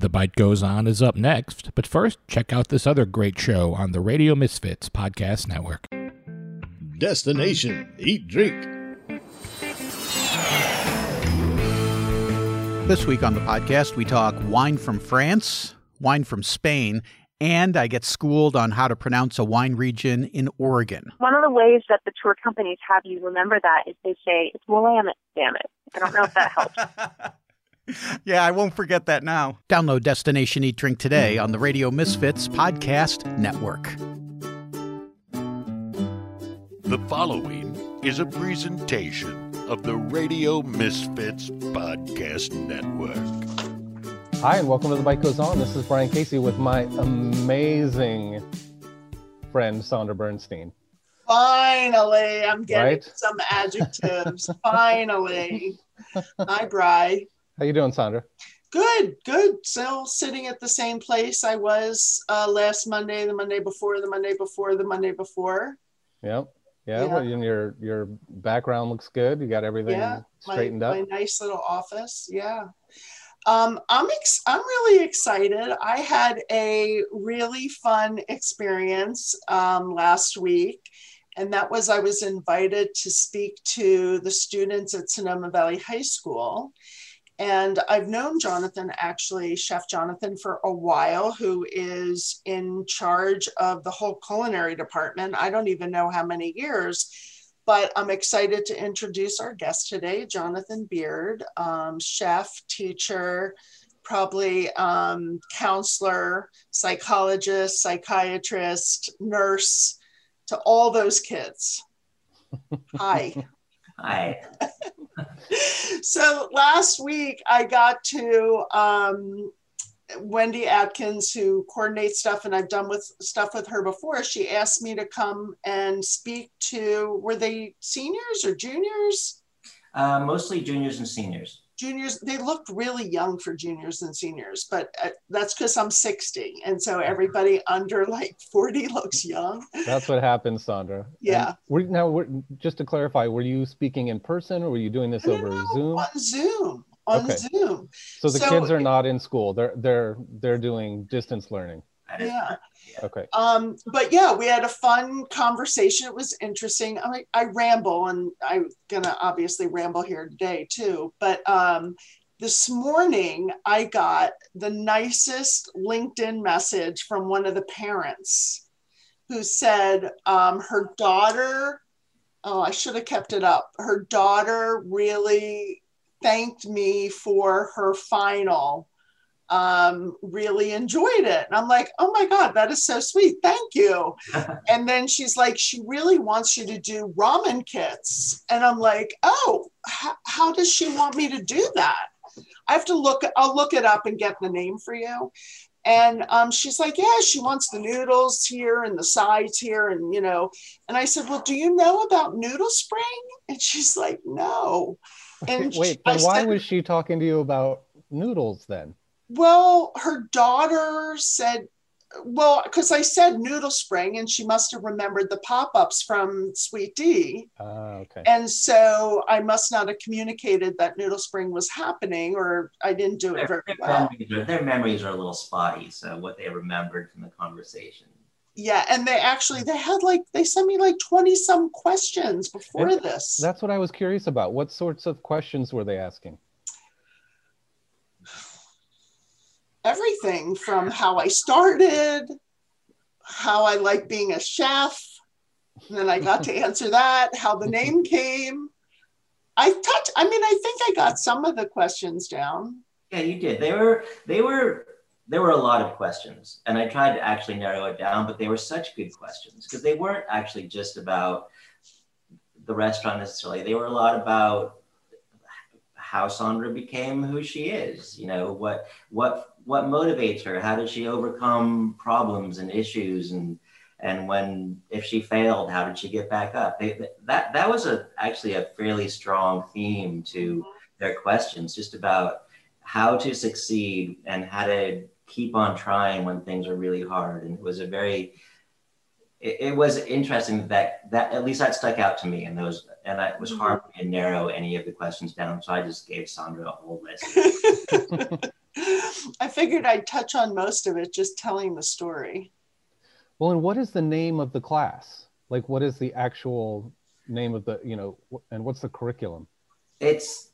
The Bite Goes On is up next, but first, check out this other great show on the Radio Misfits Podcast Network. Destination Eat Drink. This week on the podcast, we talk wine from France, wine from Spain, and I get schooled on how to pronounce a wine region in Oregon. One of the ways that the tour companies have you remember that is they say, it's Willamette, damn it. I don't know if that helps. yeah, I won't forget that now. Download Destination Eat Drink today on the Radio Misfits Podcast Network. The following is a presentation of the Radio Misfits Podcast Network. Hi, and welcome to The Bite Goes On. This is Brian Casey with my amazing friend, Sandra Bernstein. Finally, I'm getting Right? some adjectives. Finally. Hi, Bry. How you doing, Sandra? Good, good. Still sitting at the same place I was uh, last Monday, the Monday before, the Monday before, the Monday before. Yep. Yeah, Yeah. well, and your your background looks good. You got everything Yeah, my, straightened up. my nice little office. Yeah. Um, I'm ex- I'm really excited. I had a really fun experience um, last week, and that was I was invited to speak to the students at Sonoma Valley High School. And I've known Jonathan, actually, Chef Jonathan, for a while, who is in charge of the whole culinary department. I don't even know how many years but I'm excited to introduce our guest today, Jonathan Beard, um, chef, teacher, probably um, counselor, psychologist, psychiatrist, nurse to all those kids. Hi. Hi. so last week I got to um, Wendy Atkins, who coordinates stuff, and I've done with stuff with her before. She asked me to come and speak to were they seniors or juniors? Uh, mostly juniors and seniors. Juniors. They looked really young for juniors and seniors, but uh, that's because I'm 60, and so everybody under like 40 looks young. That's what happened, Sandra. Yeah. Were, now, were, just to clarify, were you speaking in person, or were you doing this No, over no, Zoom? On Zoom. On Okay. Zoom. So the so- kids are not in school. They're they're they're doing distance learning. Yeah. Okay. Um, but yeah, we had a fun conversation. It was interesting. I, I ramble, and I'm gonna obviously ramble here today too. But um, this morning, I got the nicest LinkedIn message from one of the parents who said um, her daughter. Oh, I should have kept it up. Her daughter really thanked me for her final um, really enjoyed it. And I'm like, oh my God, that is so sweet. Thank you. and then she's like, she really wants you to do ramen kits. And I'm like, oh, h- how does she want me to do that? I have to look, I'll look it up and get the name for you. And um, she's like, yeah, she wants the noodles here and the sides here. And, you know, and I said, well, do you know about Noodle Spring? And she's like, no. And Wait, then why said- was she talking to you about noodles then? Well, her daughter said, well, because I said Noodle Spring and she must have remembered the pop ups from Suite D. Ah, okay. And so I must not have communicated that Noodle Spring was happening or I didn't do it very Their, their well. memories are, their memories are a little spotty, so what they remembered from the conversation. Yeah. And they actually, they had like, they sent me like 20 some questions before And this. That's what I was curious about. What sorts of questions were they asking? Everything from how I started, how I like being a chef. And then I got to answer that, how the name came. I touched, I mean, I think I got some of the questions down. Yeah, you did. They were they were there were a lot of questions, and I tried to actually narrow it down, but they were such good questions because they weren't actually just about the restaurant necessarily. They were a lot about how Sandra became who she is. You know what what what motivates her. How did she overcome problems and issues and and when if she failed, how did she get back up? They, that that was a actually a fairly strong theme to their questions, just about how to succeed and how to keep on trying when things are really hard. And it was a very it, it was interesting that that at least that stuck out to me and those and it was hard for me to narrow any of the questions down so i just gave sandra a whole list I figured I'd touch on most of it just telling the story. Well, and what is the name of the class? Like, what is the actual name of the, you know, and what's the curriculum? It's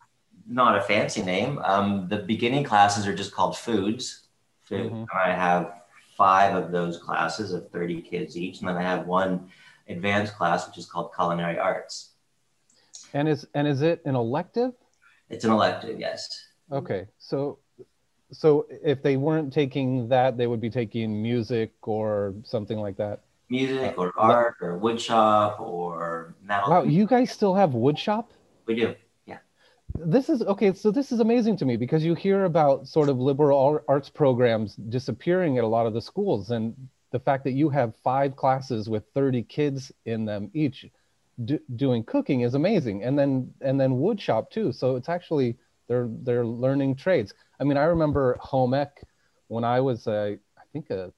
not a fancy name. Um, the beginning classes are just called foods. Food. Mhm. I have five of those classes of 30 kids each. And then I have one advanced class, which is called culinary arts. And is and is it an elective? It's an elective, yes. Okay, so so if they weren't taking that, they would be taking music or something like that. Music uh, or art or wood shop or metal. Wow, you guys still have wood shop? we do. Yeah. This is okay. So this is amazing to me because you hear about sort of liberal arts programs disappearing at a lot of the schools, and the fact that you have five classes with 30 kids in them each do, doing cooking is amazing. And then and then wood shop too. So it's actually they're they're learning trades. I mean, I remember home ec when I was a I think a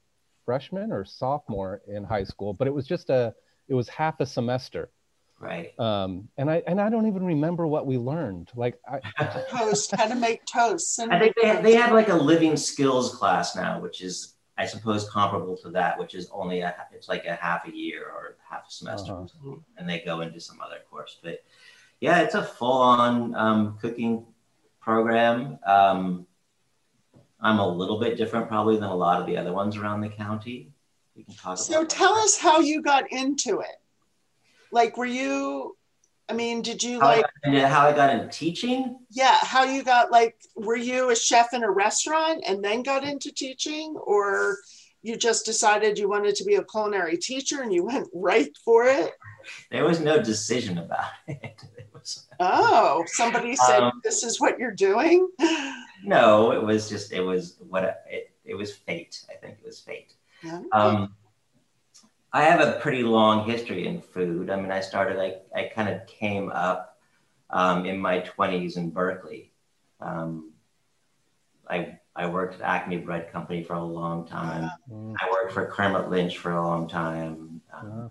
freshman or sophomore in high school, but it was just a it was half a semester Right. um and i and i don't even remember what we learned like i Toast, how to make toast. I think they they have like a living skills class now, which is, I suppose, comparable to that, which is only a, it's like a half a year or half a semester, uh-huh. and they go into some other course. But yeah, it's a full-on um, cooking program. Um, I'm a little bit different probably than a lot of the other ones around the county. We can talk. So about tell that. us how you got into it. Like, were you, I mean, did you how, like, I got, how I got into teaching. yeah, how you got like, were you a chef in a restaurant and then got into teaching? Or you just decided you wanted to be a culinary teacher and you went right for it? There was no decision about it. It was- Oh, somebody said, Um, this is what you're doing? No, it was just it was what it, it was fate. I think it was fate. Yeah. Um, I have a pretty long history in food. I mean, I started like I kind of came up um, in my twenties in Berkeley. Um, I I worked at Acme Bread Company for a long time. Mm, I worked for Kermit Lynch for a long time. Um, yeah.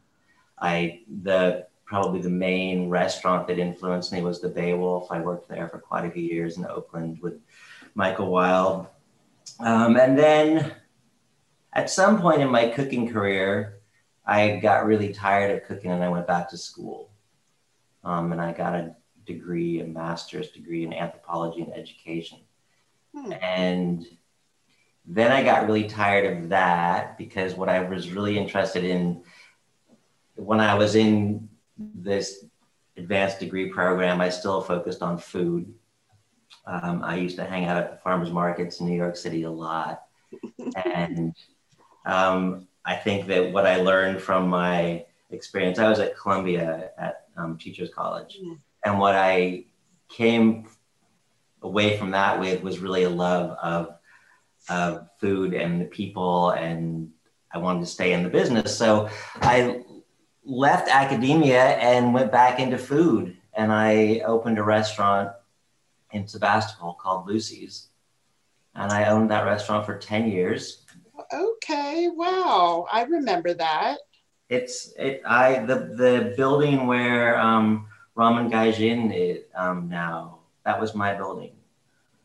I the probably the main restaurant that influenced me was the BayWolf. I worked there for quite a few years in Oakland with Michael Wild, um, and then at some point in my cooking career, I got really tired of cooking and I went back to school, um, and I got a degree, a master's degree in anthropology and education, Hmm. and then I got really tired of that because what I was really interested in when I was in this advanced degree program, I still focused on food. Um, I used to hang out at the farmers markets in New York City a lot. and um, I think that what I learned from my experience, I was at Columbia at um, Teachers College. Mm. And what I came away from that with was really a love of, of food and the people. And I wanted to stay in the business. So I left academia and went back into food. And I opened a restaurant in Sebastopol called Lucy's. And I owned that restaurant for 10 years. Okay, wow. I remember that. It's it I the the building where um Ramen Gaijin is um now. That was my building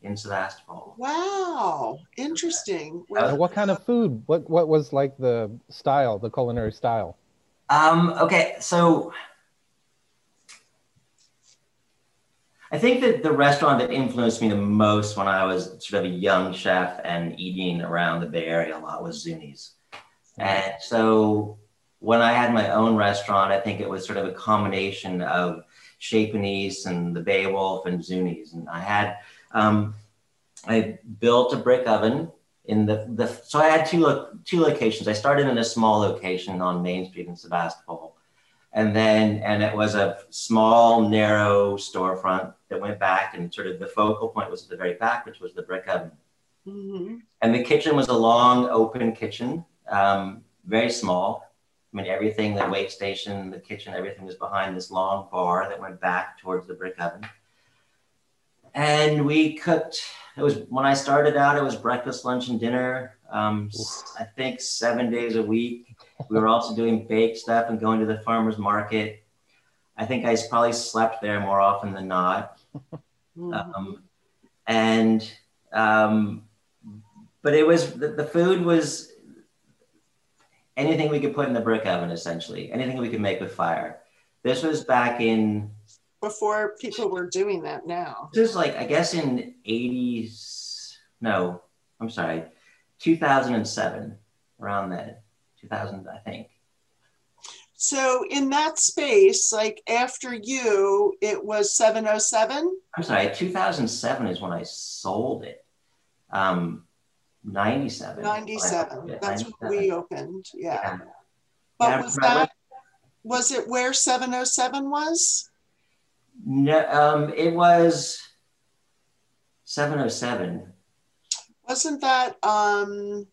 in Sebastopol. Wow, interesting. Uh, what kind of food? What what was like the style, the culinary style? Um, okay, so I think that the restaurant that influenced me the most when I was sort of a young chef and eating around the Bay Area a lot was Zuni's. And so when I had my own restaurant, I think it was sort of a combination of Chez Panisse and the BayWolf and Zuni's. And I had, um, I built a brick oven in the, the so I had two lo- two locations. I started in a small location on Main Street in Sebastopol, and then and it was a small narrow storefront that went back, and sort of the focal point was at the very back, which was the brick oven. Mhm. And the kitchen was a long open kitchen, um, very small. I mean, everything, the wait station, the kitchen, everything was behind this long bar that went back towards the brick oven. And we cooked, it was when I started out, it was breakfast, lunch, and dinner. Um, I think seven days a week. We were also doing bake stuff and going to the farmer's market. I think I probably slept there more often than not. Mhm. Um, and um, but it was the, the food was anything we could put in the brick oven, essentially, anything we could make with fire. This was back in Before people were doing that now. this is like I guess in 80s. No, I'm sorry, 2007, around then, 2000, I think. So in that space, like after you, it was 707. I'm sorry, 2007 is when I sold it. Um, 97. 97. Yeah, That's when we opened. Yeah. Yeah. But Yeah, was that was it where 707 was? No, um, it was 707. Wasn't that um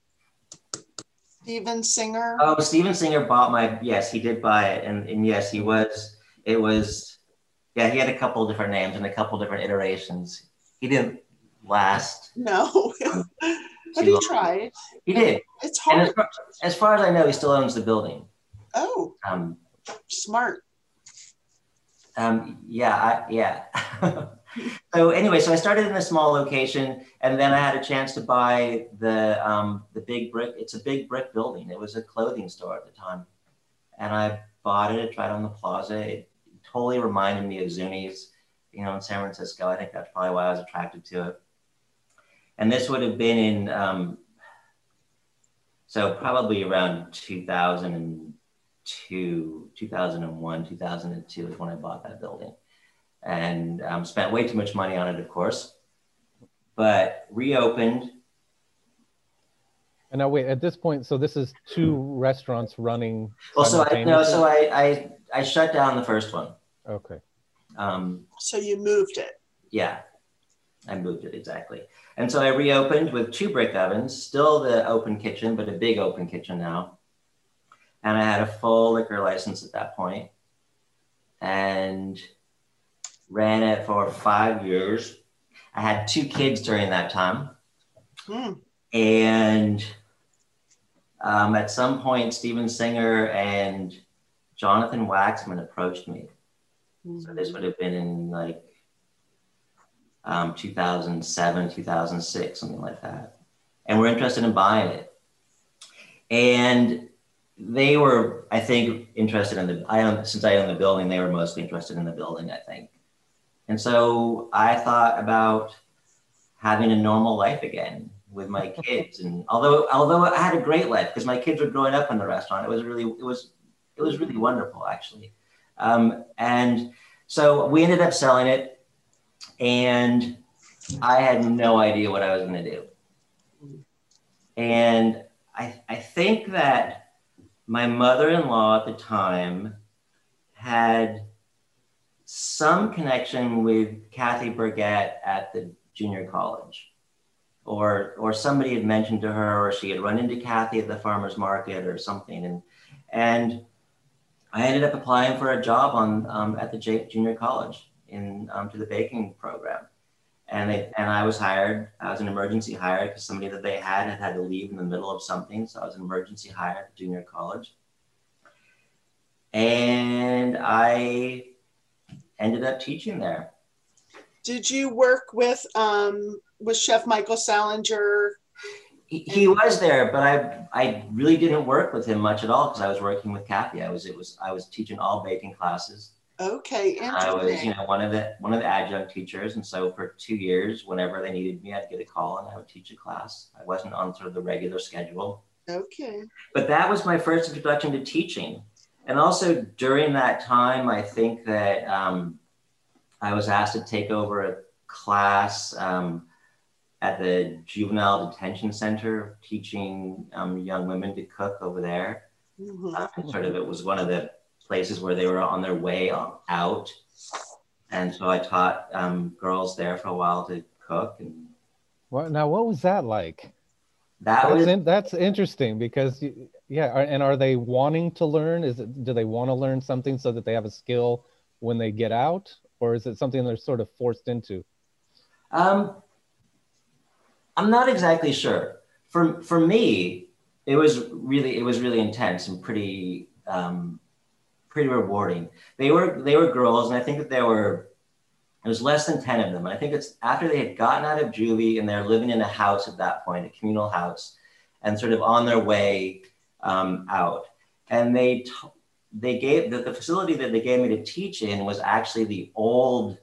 Steven Singer? Oh, Steven Singer bought my. Yes, he did buy it, and, and yes, he was. It was. Yeah, he had a couple different names and a couple different iterations. He didn't last. No. but he long. tried. He did, It's and as hard. far, as far as I know, he still owns the building. Oh, Um, smart. Um, yeah, I, yeah. so anyway, so I started in a small location, and then I had a chance to buy the um, the big brick. It's a big brick building. It was a clothing store at the time, and I bought it. Right on the plaza. It totally reminded me of Zuni's, you know, in San Francisco. I think that's probably why I was attracted to it. And this would have been in, um, so probably around 2002, 2001, 2002 is when I bought that building. And um, spent way too much money on it, of course, but reopened. And now wait, at this point, so this is two restaurants running. Well, so I, no, so I, I, I shut down the first one. Okay. Um, So you moved it. Yeah, I moved it exactly. And so I reopened with two brick ovens, still the open kitchen, but a big open kitchen now. And I had a full liquor license at that point and ran it for five years. I had two kids during that time. Hmm. And um, at some point, Steven Singer and Jonathan Waxman approached me. So this would have been in like um, 2007, 2006, something like that. And we're interested in buying it. And they were, I think, interested in the, I own, since I own the building, they were mostly interested in the building, I think. And so I thought about having a normal life again with my kids. And although, although I had a great life because my kids were growing up in the restaurant, it was really, it was, it was really wonderful actually. Um, and so we ended up selling it, and I had no idea what I was going to do. And I, I think that my mother in law at the time had some connection with Kathy Burgett at the junior college. Or, or somebody had mentioned to her, or she had run into Kathy at the farmer's market or something. And, and I ended up applying for a job on um, at the J- junior college in um, to the baking program, and they and I was hired. I was an emergency hire because somebody that they had had had to leave in the middle of something, so I was an emergency hire at the junior college, and I ended up teaching there. Did you work with um with Chef Michael Salinger? He, he was there, but I I really didn't work with him much at all because I was working with Kathy. I was it was I was teaching all baking classes. Okay, I was, you know, one of the one of the adjunct teachers, and so for two years, whenever they needed me, I'd get a call and I would teach a class. I wasn't on sort of the regular schedule, Okay. but that was my first introduction to teaching. And also during that time, I think that um, I was asked to take over a class um, at the juvenile detention center, teaching um, young women to cook over there. Mhm. Uh, and sort of it was one of the places where they were on their way out. And so I taught um, girls there for a while to cook. And Well, now what was that like? that That's, was, in, that's interesting because y- yeah, and are they wanting to learn? Is it do they want to learn something so that they have a skill when they get out, or is it something they're sort of forced into? um, I'm not exactly sure. For, for me, it was really, it was really intense and pretty, um, pretty rewarding. They were, they were girls and I think that they were There was less than 10 of them. and I think it's after they had gotten out of juvie and they're living in a house at that point, a communal house, and sort of on their way um, out. And they, t- they gave, the, the facility that they gave me to teach in was actually the old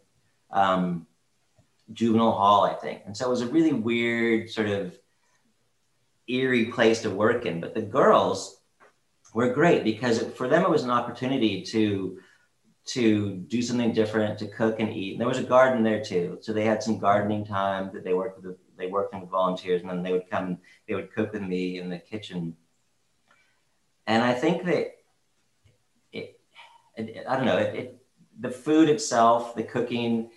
um, juvenile hall, I think. And so it was a really weird sort of eerie place to work in. But the girls were great because for them it was an opportunity to to do something different, to cook and eat. And there was a garden there too, so they had some gardening time that they worked with. They worked with volunteers, and then they would come. They would cook with me in the kitchen. And I think that it, it I don't know, it, it the food itself, the cooking,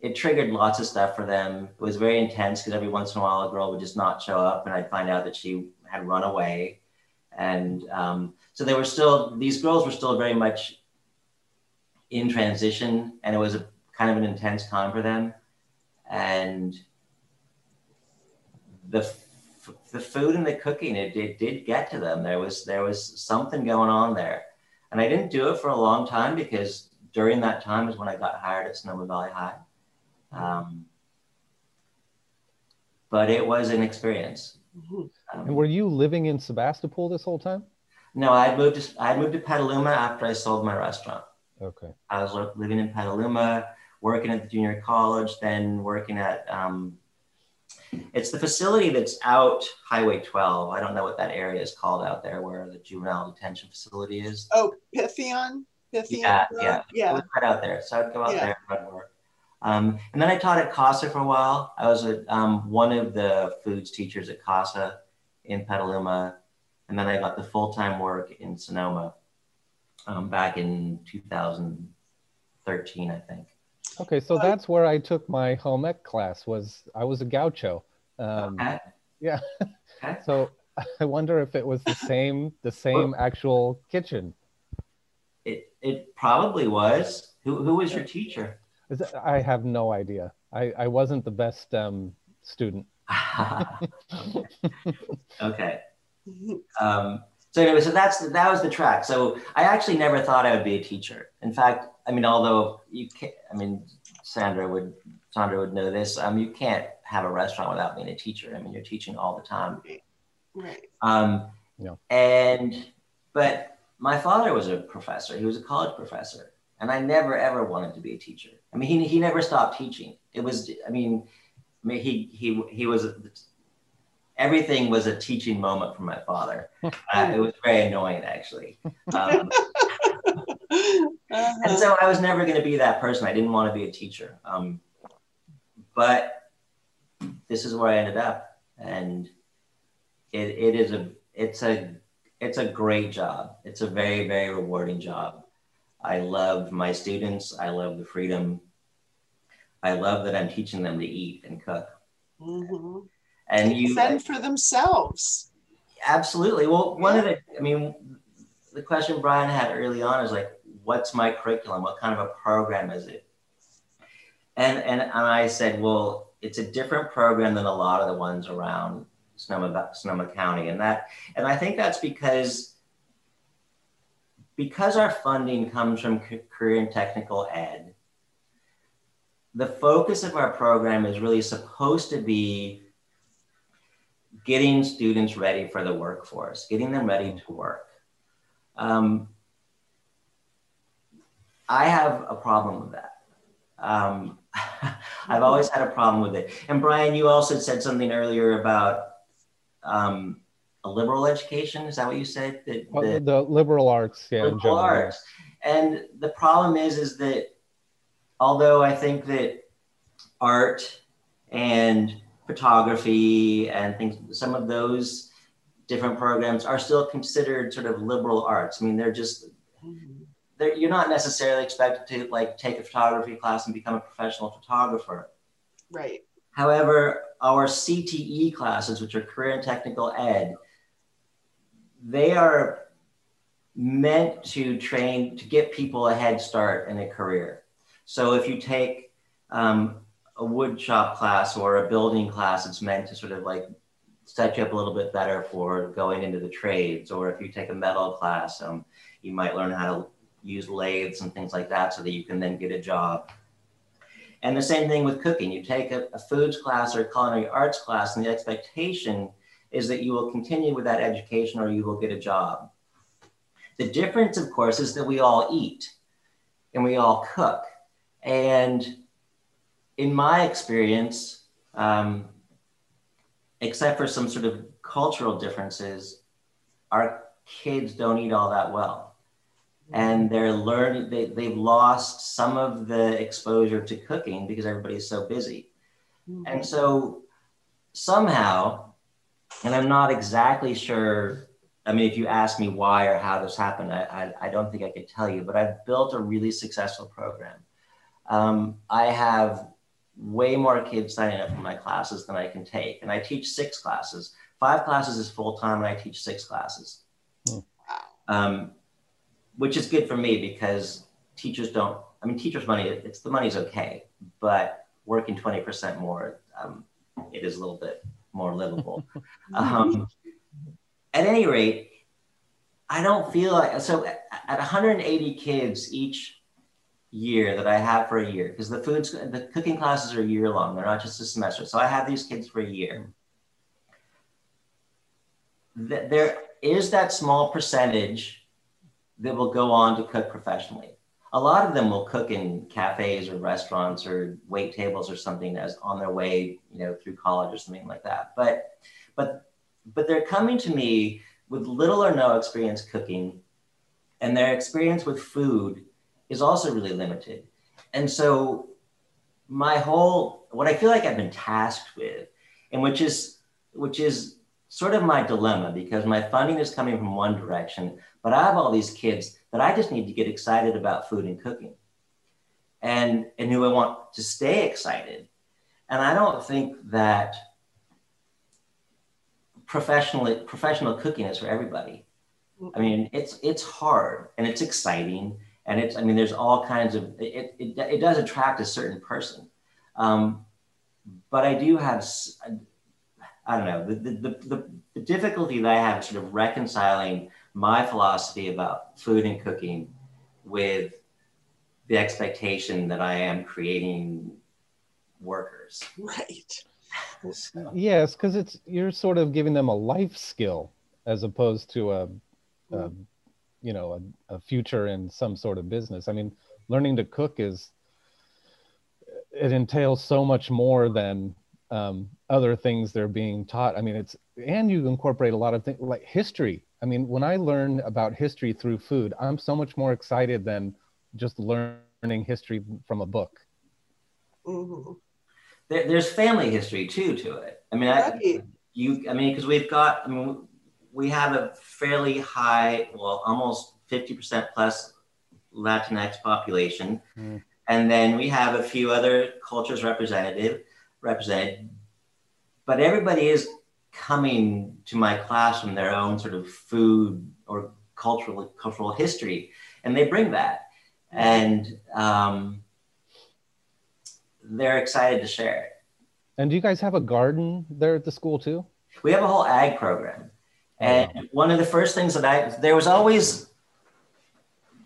it triggered lots of stuff for them. It was very intense because every once in a while a girl would just not show up, and I'd find out that she had run away. And um, so they were still; these girls were still very much in transition, and it was a kind of an intense time for them. And the the food and the cooking, it, it did get to them. There was there was something going on there, and I didn't do it for a long time because during that time is when I got hired at Sonoma Valley High. Um, but it was an experience. Um, And were you living in Sebastopol this whole time? no, I moved to I moved to Petaluma after I sold my restaurant. Okay. I was living in Petaluma, working at the junior college, then working at um, it's the facility that's out Highway 12. I don't know what that area is called out there where the juvenile detention facility is. Oh, Pythian? Pythian? Yeah, yeah. Yeah. right out there. So I'd go out Yeah. there and I'd work. Um, and then I taught at CASA for a while. I was a, um, one of the foods teachers at CASA in Petaluma. And then I got the full time work in Sonoma um, back in 2013, I think. Okay, so that's where I took my home ec class. Was I was a gaucho. Um, Okay. yeah. Okay. So I wonder if it was the same the same actual kitchen. It, it probably was. Who, who was your teacher? I have no idea. I, I wasn't the best um, student. okay. Um, so anyway, so that's that was the track. So I actually never thought I would be a teacher. In fact, I mean, although you can't—I mean, Sandra would Sandra would know this. Um, you can't have a restaurant without being a teacher. I mean, you're teaching all the time. Right. Um, Yeah. And but my father was a professor. He was a college professor, and I never ever wanted to be a teacher. I mean, he he never stopped teaching. It was I mean, I mean he he he was everything was a teaching moment for my father. Uh, it was very annoying actually. Um, Uh-huh. and so I was never going to be that person. I didn't want to be a teacher. Um, but this is where I ended up, and it, it is a it's a it's a great job. It's a very very rewarding job. I love my students. I love the freedom. I love that I'm teaching them to eat and cook. Mhm. And you fend for themselves. Absolutely. Well, one of the, I mean, the question Brian had early on is like, what's my curriculum? What kind of a program is it? And and, and I said, well, it's a different program than a lot of the ones around Sonoma, Sonoma County, and that, and I think that's because because our funding comes from career and technical ed. The focus of our program is really supposed to be getting students ready for the workforce, getting them ready to work. Um, I have a problem with that. Um, I've always had a problem with it. And Brian, you also said something earlier about um, a liberal education. Is that what you said? That, Well, that- the liberal arts, yeah, liberal general. arts. And the problem is, is that although I think that art and photography and things, some of those different programs are still considered sort of liberal arts. I mean, they're just, you're not necessarily expected to like take a photography class and become a professional photographer. Right. However, our CTE classes, which are career and technical ed, they are meant to train to get people a head start in a career. So if you take um, a wood shop class or a building class, it's meant to sort of like set you up a little bit better for going into the trades. Or if you take a metal class, um, you might learn how to use lathes and things like that so that you can then get a job. And the same thing with cooking. You take a, a foods class or culinary arts class, and the expectation is that you will continue with that education or you will get a job. The difference, of course, is that we all eat and we all cook. And in my experience, um, except for some sort of cultural differences, our kids don't eat all that well. And they're learning, they, they've lost some of the exposure to cooking because everybody's so busy. Mm-hmm. And so somehow, and I'm not exactly sure. I mean, if you ask me why or how this happened, I, I, I don't think I could tell you, but I've built a really successful program. Um, I have way more kids signing up for my classes than I can take. And I teach six classes. Five classes is full time, and I teach six classes. Hmm. Um, which is good for me because teachers don't, I mean, teachers' money, it's the money's okay, but working 20% more, um, it is a little bit more livable. um, at any rate, I don't feel like, so at, at 180 kids each year that I have for a year because the foods, the cooking classes are year long. They're not just a semester. So I have these kids for a year. There is that small percentage that will go on to cook professionally. A lot of them will cook in cafes or restaurants or wait tables or something as on their way, you know, through college or something like that. But, but, but they're coming to me with little or no experience cooking, and their experience with food is also really limited. And so my whole what I feel like I've been tasked with, and which is which is sort of my dilemma because my funding is coming from one direction, but I have all these kids that I just need to get excited about food and cooking. And and who I want to stay excited. And I don't think that professional professional cooking is for everybody. I mean, it's it's hard and it's exciting and it's i mean there's all kinds of it, it, it does attract a certain person um, but i do have i don't know the, the, the, the difficulty that i have sort of reconciling my philosophy about food and cooking with the expectation that i am creating workers. Right. So. yes because it's you're sort of giving them a life skill as opposed to a, a you know a, a future in some sort of business. I mean learning to cook is it entails so much more than um, other things they're being taught. I mean it's and you incorporate a lot of things like history i mean when i learn about history through food i'm so much more excited than just learning history from a book mm-hmm. there, there's family history too to it i mean right. I, you i mean because we've got i mean we have a fairly high, well, almost 50% plus Latinx population. Mm. And then we have a few other cultures representative represented. But everybody is coming to my class from their own sort of food or cultural cultural history, and they bring that, and um, they're excited to share it. And do you guys have a garden there at the school too? We have a whole ag program. And one of the first things that I, there was always,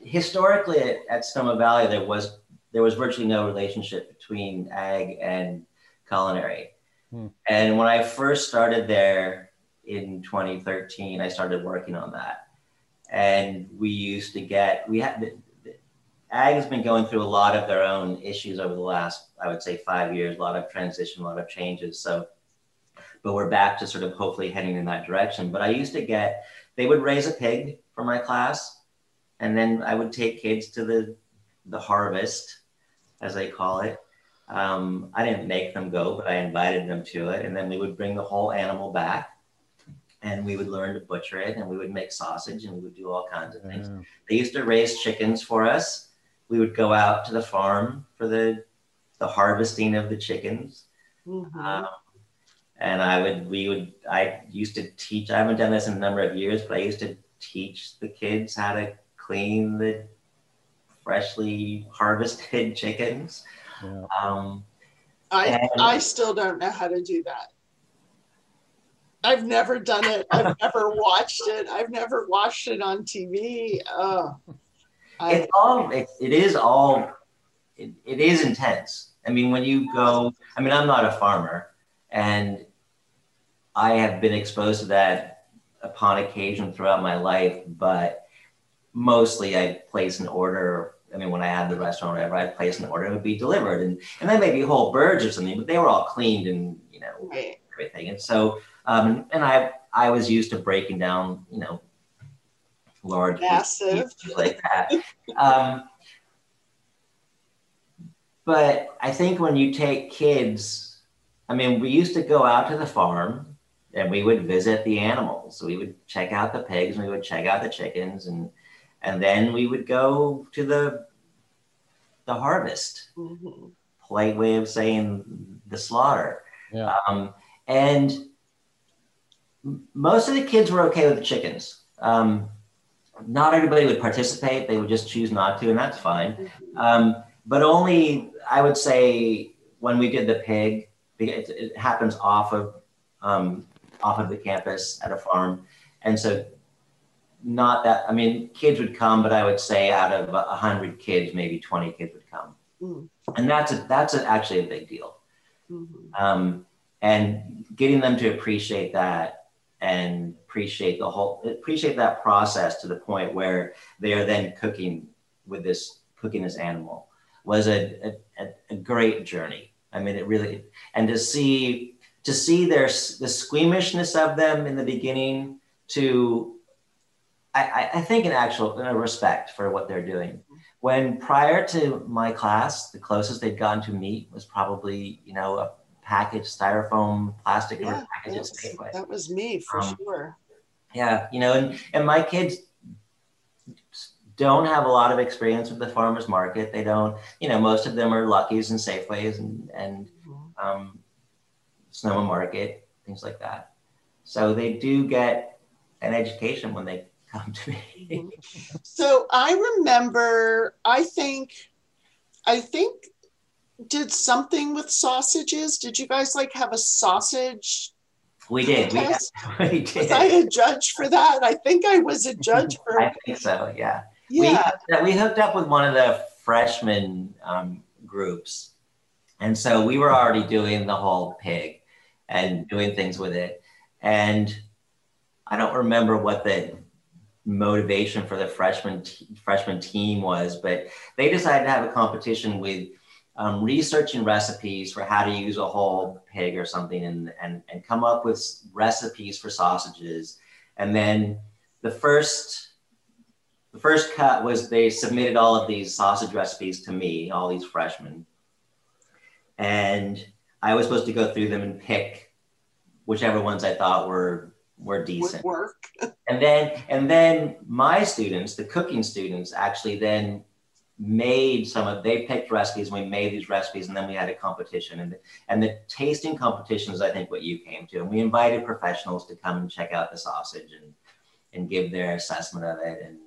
historically at, at Sonoma Valley, there was, there was virtually no relationship between ag and culinary. Hmm. And when I first started there in 2013, I started working on that. And we used to get, we had, ag has been going through a lot of their own issues over the last, I would say, five years, a lot of transition, a lot of changes. So but we're back to sort of hopefully heading in that direction. But I used to get, they would raise a pig for my class, and then I would take kids to the the harvest, as they call it. Um, I didn't make them go, but I invited them to it, and then we would bring the whole animal back, and we would learn to butcher it, and we would make sausage, and we would do all kinds of things. Yeah. They used to raise chickens for us. We would go out to the farm for the the harvesting of the chickens. Mm-hmm. Um, and I would we would I used to teach. I haven't done this in a number of years, but I used to teach the kids how to clean the freshly harvested chickens. Yeah. Um, I and, I still don't know how to do that. I've never done it. I've never watched it. I've never watched it on TV. Oh, I, it's all. It, it is all. It, it is intense. I mean, when you go, I mean, I'm not a farmer, and I have been exposed to that upon occasion throughout my life, but mostly I place an order. I mean, when I had the restaurant, whatever, I'd place an order, it would be delivered, and and then maybe whole birds or something, but they were all cleaned and you know Right. everything. And so, um, and I I was used to breaking down, you know, large Massive. pieces like that. Um, but I think when you take kids, I mean, we used to go out to the farm and we would visit the animals. We would check out the pigs, and we would check out the chickens, and and then we would go to the the harvest Mhm. polite way of saying the slaughter. Yeah. Um, and most of the kids were okay with the chickens. Um, not everybody would participate; they would just choose not to, and that's fine. Um, but only, I would say, when we did the pig, it, it happens off of um, off of the campus at a farm, and so not that. I mean, kids would come, but I would say out of a hundred kids, maybe twenty kids would come, Mm. and that's a, that's a, actually a big deal Mhm. um, and getting them to appreciate that and appreciate the whole appreciate that process to the point where they are then cooking with this cooking this animal was a, a, a great journey i mean it really and to see to see their the squeamishness of them in the beginning to I, I- think an actual in a respect for what they're doing. When prior to my class, the closest they'd gotten to meat was probably, you know, a packaged styrofoam plastic or Yeah, package at that's- that was me for Um, sure. Yeah, you know, and, and my kids don't have a lot of experience with the farmers market. They don't, you know, most of them are Luckies and Safeways and, and Mhm. um, Sonoma Market, things like that. So they do get an education when they come to me. So I remember, I think, I think, did something with sausages. Did you guys like have a sausage? We did. We, we Was I a judge for that? I think I was a judge for. I think so. Yeah. Yeah. We, we hooked up with one of the freshman um, groups. And so we were already doing the whole pig and doing things with it. And I don't remember what the motivation for the freshman freshman team was, but they decided to have a competition with um, researching recipes for how to use a whole pig or something and, and, and come up with recipes for sausages. And then the first the first cut was they submitted all of these sausage recipes to me, all these freshmen. And I was supposed to go through them and pick whichever ones I thought were were Would decent. work. And then and then my students, the cooking students, actually then made some of they picked recipes and we made these recipes and then we had a competition and the, and the tasting competition is I think what you came to and we invited professionals to come and check out the sausage and and give their assessment of it and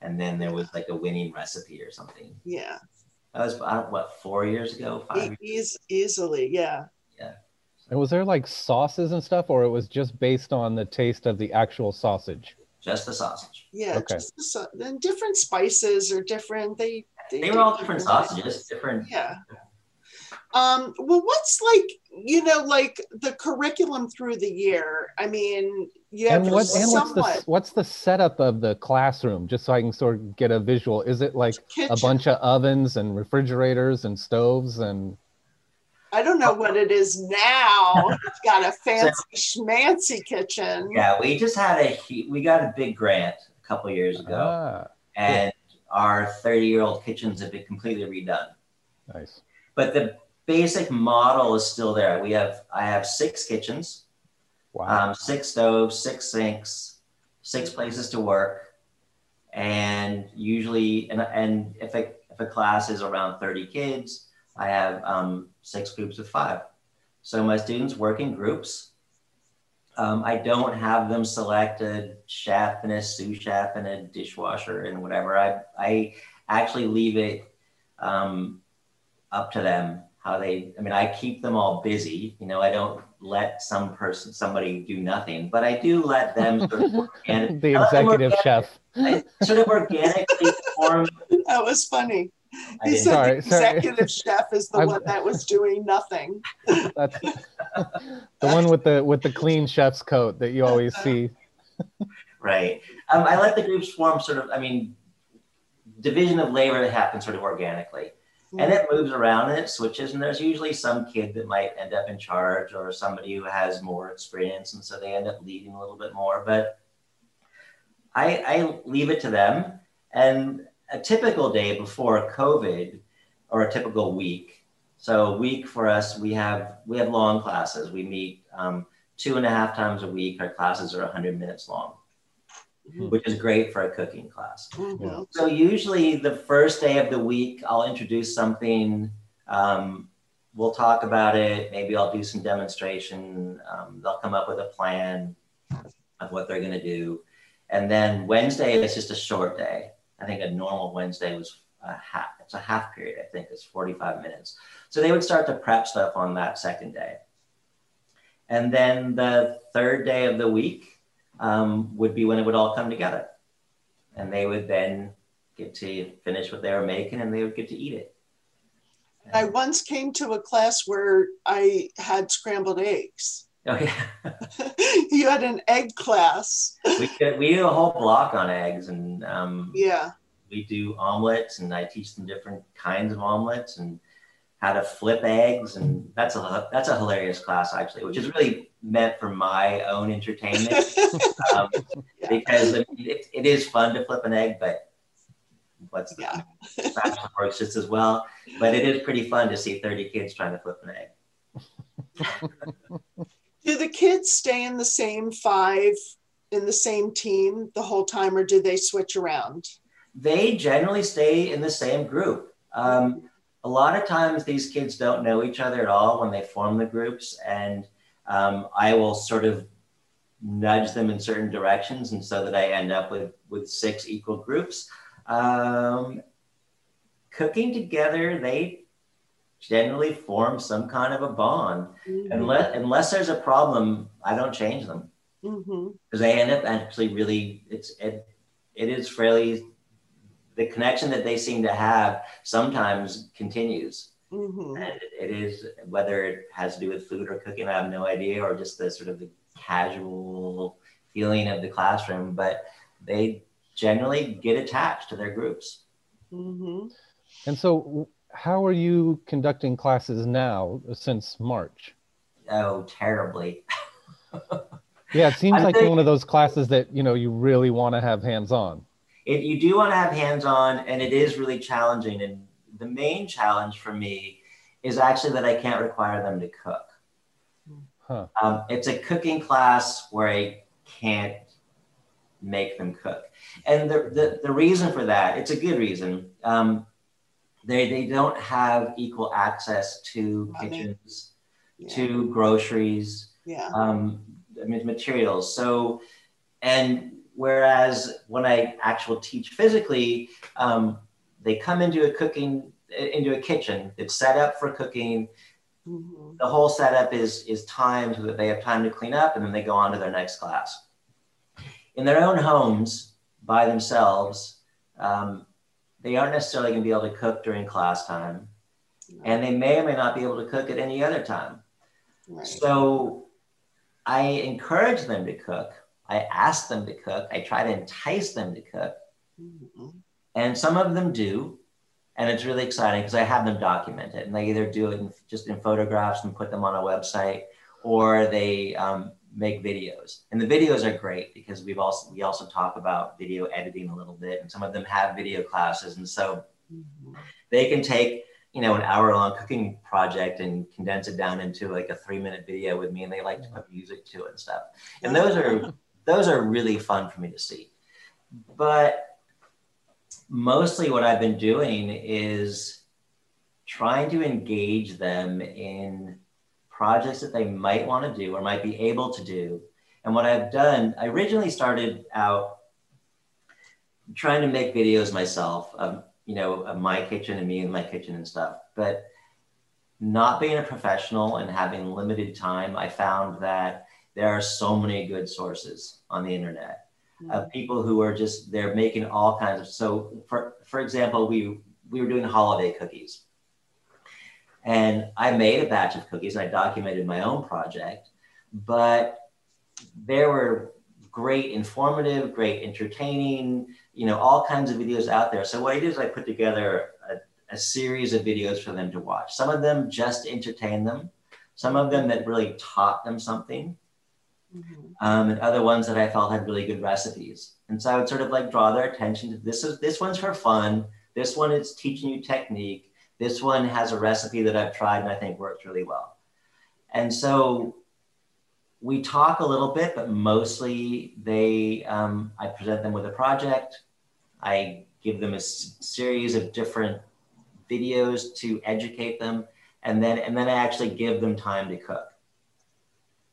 and then there was like a winning recipe or something Yeah. that was I what four years ago five eas- easily. Yeah. And was there like sauces and stuff, or it was just based on the taste of the actual sausage? just the sausage Yeah. Okay. Just the, sau- then different spices are different. They, they do were all different things. sausages different Yeah. Um, well, what's like, you know, like the curriculum through the year? I mean, you have And what and what's the what's the setup of the classroom? Just so I can sort of get a visual. Is it like a bunch of ovens and refrigerators and stoves and I don't know what it is now. it's got a fancy schmancy kitchen. yeah we just had a we got a big grant a couple years ago ah, and our 30 year old kitchens have been completely redone nice. but the basic model is still there we have i have six kitchens Wow. um, six stoves six sinks six places to work and usually and, and if, a, if a class is around 30 kids i have um, six groups of five so my students work in groups um, I don't have them select a chef and a sous chef and a dishwasher and whatever. I, I actually leave it um, up to them how they, I mean, I keep them all busy. You know, I don't let some person, somebody do nothing, but I do let them sort of organic, the I let them executive organic- chef. I sort of organically form That was funny. I He said Sorry, the sorry. executive chef is the I'm- one that was doing nothing. That's the one with the with the clean chef's coat that you always see. Right. Um, I let the groups form sort of, I mean, division of labor that happens sort of organically. And it moves around and it switches, and there's usually some kid that might end up in charge or somebody who has more experience, and so they end up leading a little bit more. But I, I leave it to them. And a typical day before COVID, or a typical week. So a week for us, we have we have long classes. We meet um, two and a half times a week. Our classes are 100 minutes long, Mhm. which is great for a cooking class. Mhm. So usually the first day of the week, I'll introduce something. Um, we'll talk about it. Maybe I'll do some demonstration. Um, they'll come up with a plan of what they're going to do. And then Wednesday, is just a short day. I think a normal Wednesday was a half. It's a half period. I think it's 45 minutes. So they would start to prep stuff on that second day. And then the third day of the week um, would be when it would all come together and they would then get to finish what they were making and they would get to eat it. I once came to a class where I had scrambled eggs. Oh yeah, you had an egg class. we could, we do a whole block on eggs and um, Yeah. we do omelets and I teach them different kinds of omelets and how to flip eggs and that's a that's a hilarious class actually, which is really meant for my own entertainment um, Yeah. because it, it is fun to flip an egg, but what's the Yeah. That works just as well. But it is pretty fun to see 30 kids trying to flip an egg. Do the kids stay in the same five in the same team the whole time, or do they switch around? They generally stay in the same group. Um, a lot of times, these kids don't know each other at all when they form the groups, and um, I will sort of nudge them in certain directions, and so that I end up with with six equal groups. Um, cooking together, they generally form some kind of a bond. Unless unless there's a problem, I don't change them. Because they end up actually really it's it it is fairly the connection that they seem to have sometimes continues. Hmm and it, it is whether it has to do with food or cooking i have no idea or just the sort of the casual feeling of the classroom but they generally get attached to their groups. Hmm And so, w- how are you conducting classes now since March? oh terribly Yeah, it seems I like one of those classes that you know you really want to have hands on. it, you do want to have hands on and it is really challenging and the main challenge for me is actually that i can't require them to cook Huh. um, it's a cooking class where i can't make them cook and the, the, the reason for that it's a good reason um, they, they don't have equal access to kitchens Yeah. to groceries yeah. um, I mean, materials. So, and whereas when I actually teach physically, um, they come into a cooking into a kitchen. It's set up for cooking. Mhm. The whole setup is is timed so that they have time to clean up, and then they go on to their next class. In their own homes by themselves, um, they aren't necessarily going to be able to cook during class time, and they may or may not be able to cook at any other time. Right. So I encourage them to cook. I ask them to cook. I try to entice them to cook. Mhm. And some of them do. And it's really exciting because I have them document it. And they either do it in, just in photographs and put them on a website or they um, make videos. And the videos are great because we've also, we also talk about video editing a little bit. And some of them have video classes. And so Mhm. they can take you know an hour long cooking project and condense it down into like a three minute video with me and they like to put music to it and stuff and those are those are really fun for me to see but mostly what i've been doing is trying to engage them in projects that they might want to do or might be able to do. And what i've done i originally started out trying to make videos myself of you know of my kitchen and me in my kitchen and stuff. But not being a professional and having limited time i found that there are so many good sources on the internet of mm-hmm. people who are just they're making all kinds of so for for example we we were doing holiday cookies. And I made a batch of cookies. And I documented my own project, but there were great informative, great entertaining, you know, all kinds of videos out there. So what I did is I put together a, a series of videos for them to watch. Some of them just entertain them, some of them that really taught them something, mm-hmm. um, and other ones that I felt had really good recipes. And so I would sort of like draw their attention to this is this one's for fun. This one is teaching you technique. This one has a recipe that I've tried and I think works really well. And so we talk a little bit, but mostly they, um, I present them with a project. I give them a s- series of different videos to educate them, and then and then I actually give them time to cook.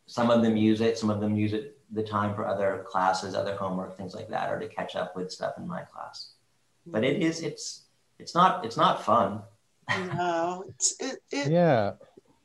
Some of them use it, some of them use it the time for other classes, other homework, things like that, or to catch up with stuff in my class. But it is it's it's not it's not fun. It, it yeah.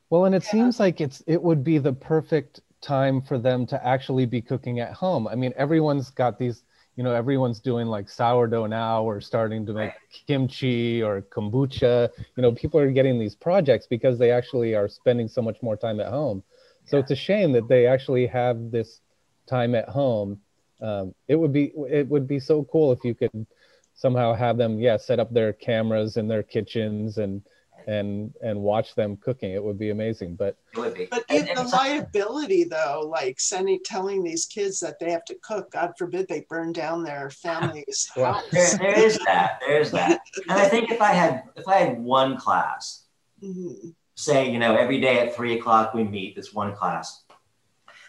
Well, and it yeah. seems like it's it would be the perfect time for them to actually be cooking at home. I mean, everyone's got these, you know, everyone's doing like sourdough now or starting to make kimchi or kombucha. You know, people are getting these projects because they actually are spending so much more time at home. So yeah. it's a shame that they actually have this time at home. Um, it would be it would be so cool if you could somehow have them, yeah, set up their cameras in their kitchens and and and watch them cooking. It would be amazing. But but the liability though, like sending telling these kids that they have to cook, God forbid they burn down their families. well, there, there is that. There is that. And I think if I had if I had one class, mm-hmm. say, you know, every day at three o'clock we meet, this one class.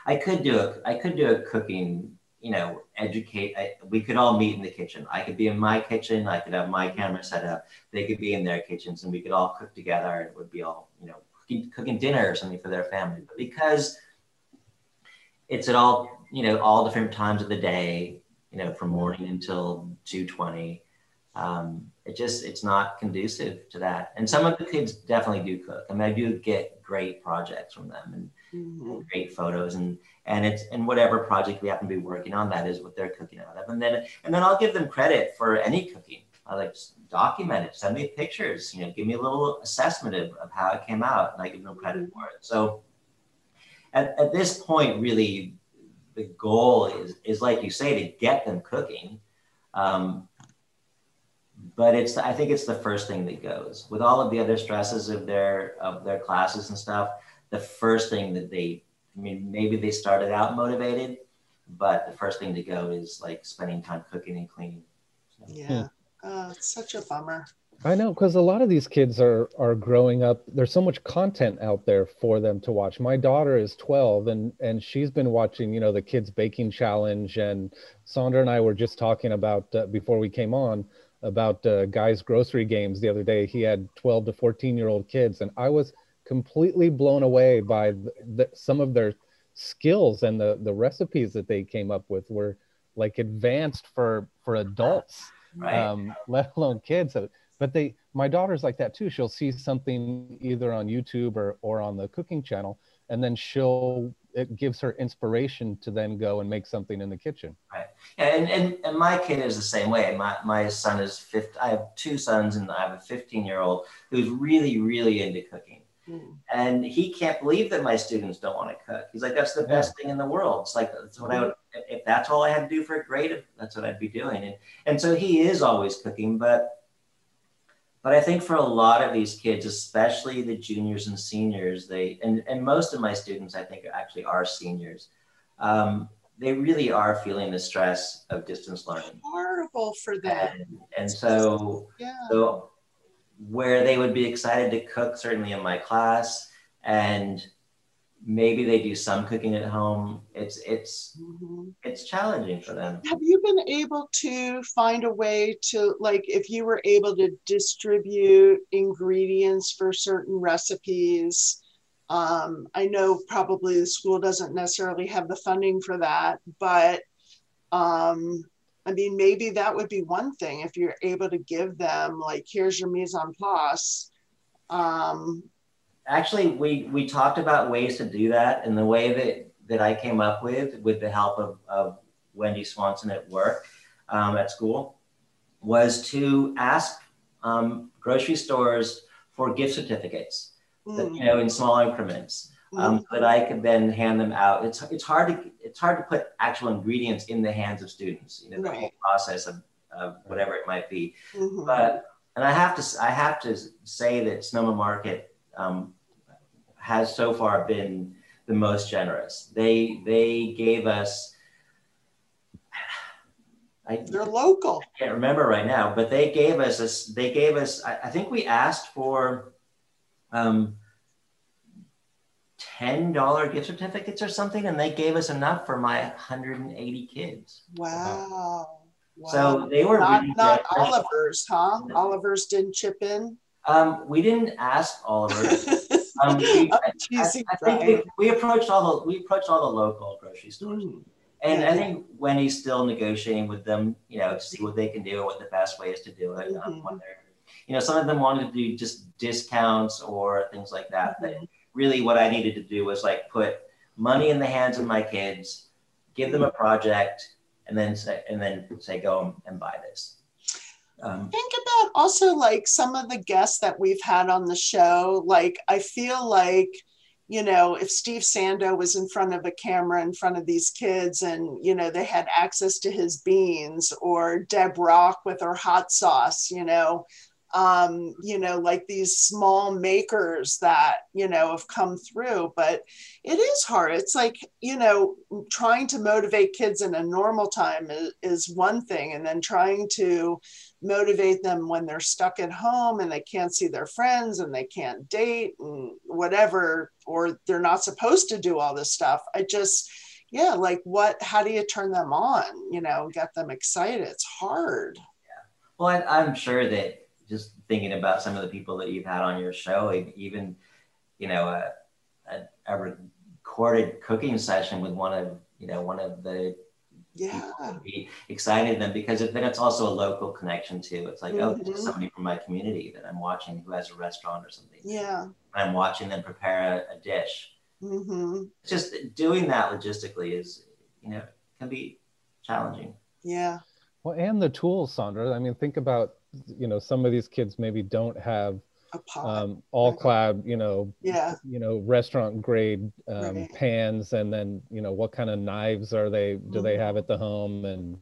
I could do a I could do a cooking you know, educate. I, we could all meet in the kitchen. I could be in my kitchen. I could have my camera set up. They could be in their kitchens, and we could all cook together. And it would be all, you know, cooking, cooking dinner or something for their family. But because it's at all, you know, all different times of the day, you know, from morning until two twenty. Um, it just it's not conducive to that. And some of the kids definitely do cook. I mean, I do get great projects from them and, mm-hmm. great photos and and it's and whatever project we happen to be working on that is what they're cooking out of. And then and then i'll give them credit for any cooking. I like document it send me pictures you know give me a little assessment of, of how it came out and i give them credit for it. So at, at this point really the goal is is like you say to get them cooking um, but it's i think it's the first thing that goes. With all of the other stresses of their of their classes and stuff the first thing that they I mean, maybe they started out motivated, but the first thing to go is like spending time cooking and cleaning. So. Yeah. Oh, it's such a bummer. I know because a lot of these kids are are growing up. There's so much content out there for them to watch. My daughter is 12 and and she's been watching, you know, the kids baking challenge. And Sandra and I were just talking about uh, before we came on about uh, guys grocery games the other day. He had 12 to 14 year old kids, and I was completely blown away by the, the, some of their skills and the the recipes that they came up with were like advanced for for adults right. um, let alone kids. But they my daughter's like that too. She'll see something either on youtube or or on the cooking channel and then she'll it gives her inspiration to then go and make something in the kitchen. Right. And, and and my kid is the same way. My my son is 15 i have two sons and i have a 15 year old who's really really into cooking Mm. And he can't believe that my students don't want to cook. He's like, that's the best thing in the world. It's like, that's what I would, if that's all I had to do for a grade, that's what I'd be doing. And, and so he is always cooking, but, but I think for a lot of these kids, especially the juniors and seniors, they, and, and most of my students, I think actually are seniors. Um, they really are feeling the stress of distance learning. Horrible for them. And, and so, yeah. so where they would be excited to cook, certainly in my class, and maybe they do some cooking at home. It's it's mm-hmm. it's challenging for them. Have you been able to find a way to like if you were able to distribute ingredients for certain recipes? Um, I know probably the school doesn't necessarily have the funding for that, but um, I mean, maybe that would be one thing if you're able to give them like, here's your mise en place. Um, Actually, we we talked about ways to do that, and the way that that I came up with, with the help of, of Wendy Swanson at work um, at school, was to ask um, grocery stores for gift certificates, that, Mm. you know, in small increments, um, so that I could then hand them out. It's it's hard to it's hard to put actual ingredients in the hands of students. You know, the whole process of, of whatever it might be. Mhm. But and I have to I have to say that Sonoma Market um, has so far been the most generous. They they gave us. I They're local. I can't remember right now, but they gave us this. They gave us. I, I think we asked for um, ten dollar gift certificates or something, and they gave us enough for my 180 kids. Wow. wow. So they were not, really not. Oliver's, huh? Oliver's didn't chip in. Um, we didn't ask Oliver. Um, we, I, I think we, we approached all the we approached all the local grocery stores, Mm. and Yeah. I think Wendy's still negotiating with them, you know, to see what they can do and what the best way is to do it. Um, Mhm. when they're, you know, some of them wanted to do just discounts or things like that. But really, what I needed to do was like put money in the hands of my kids, give them a project, and then say and then say go and buy this. Um, think about also like some of the guests that we've had on the show. Like, I feel like, you know, if Steve Sando was in front of a camera in front of these kids and, you know, they had access to his beans or Deb Rock with her hot sauce, you know, um, you know, like these small makers that, you know, have come through. But it is hard. It's like, you know, trying to motivate kids in a normal time is, is one thing. And then trying to, motivate them when they're stuck at home and they can't see their friends and they can't date and whatever or they're not supposed to do all this stuff i just yeah like what how do you turn them on you know get them excited it's hard Yeah. Well, I'm sure that just thinking about some of the people that you've had on your show, even, you know, a, a, a recorded cooking session with one of, you know, one of the yeah would be excited them because then it's also a local connection too. It's like, oh, this is somebody from my community that I'm watching who has a restaurant or something. yeah I'm watching them prepare a, a dish. hmm just doing that logistically is, you know, can be challenging. yeah Well, and the tools, Sandra. I mean, think about, you know, some of these kids maybe don't have um, all clad, you know, yeah you know, restaurant grade um, Right. pans, and then you know, what kind of knives are they do they have at the home, and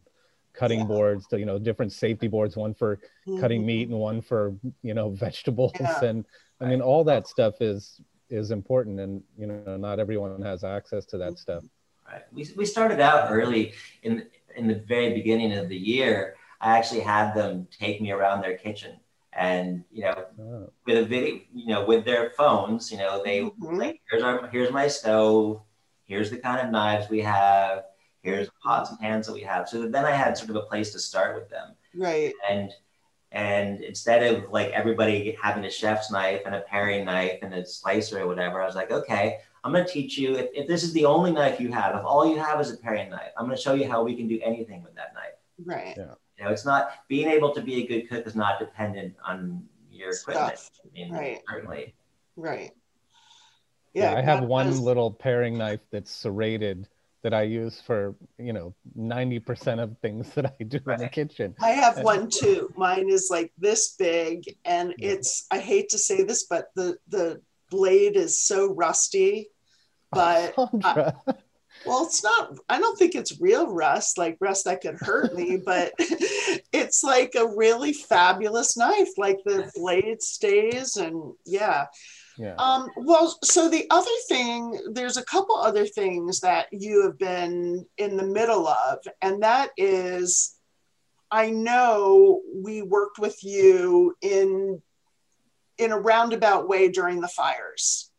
cutting Yeah. boards, to, you know, different safety boards, one for cutting Mhm. meat and one for you know vegetables, Yeah. and I mean, all that stuff is is important, and you know, not everyone has access to that stuff. Right. We, we started out early in in the very beginning of the year. I actually had them take me around their kitchen, and you know, Oh, with a video, you know, with their phones, you know, they Mhm. like here's our here's my stove, here's the kind of knives we have, here's the pots and pans that we have. So then I had sort of a place to start with them, right and and instead of like everybody having a chef's knife and a paring knife and a slicer or whatever, I was like, okay, I'm going to teach you. If, if this is the only knife you have, if all you have is a paring knife, I'm going to show you how we can do anything with that knife. right You know, it's not being able to be a good cook is not dependent on your equipment. Stuff. I mean, Right. certainly. right yeah, I have one knows. little paring knife that's serrated that I use for you know ninety percent of things that I do in the kitchen. I have one too. Mine is like this big, and Yeah. it's. I hate to say this, but the the blade is so rusty. But Sandra. Well, it's not. I don't think it's real rust, like rust that could hurt me. But it's like a really fabulous knife. Like the blade stays, and yeah. yeah. Um, well, so the other thing, there's a couple other things that you have been in the middle of, and that is, I know we worked with you in in a roundabout way during the fires.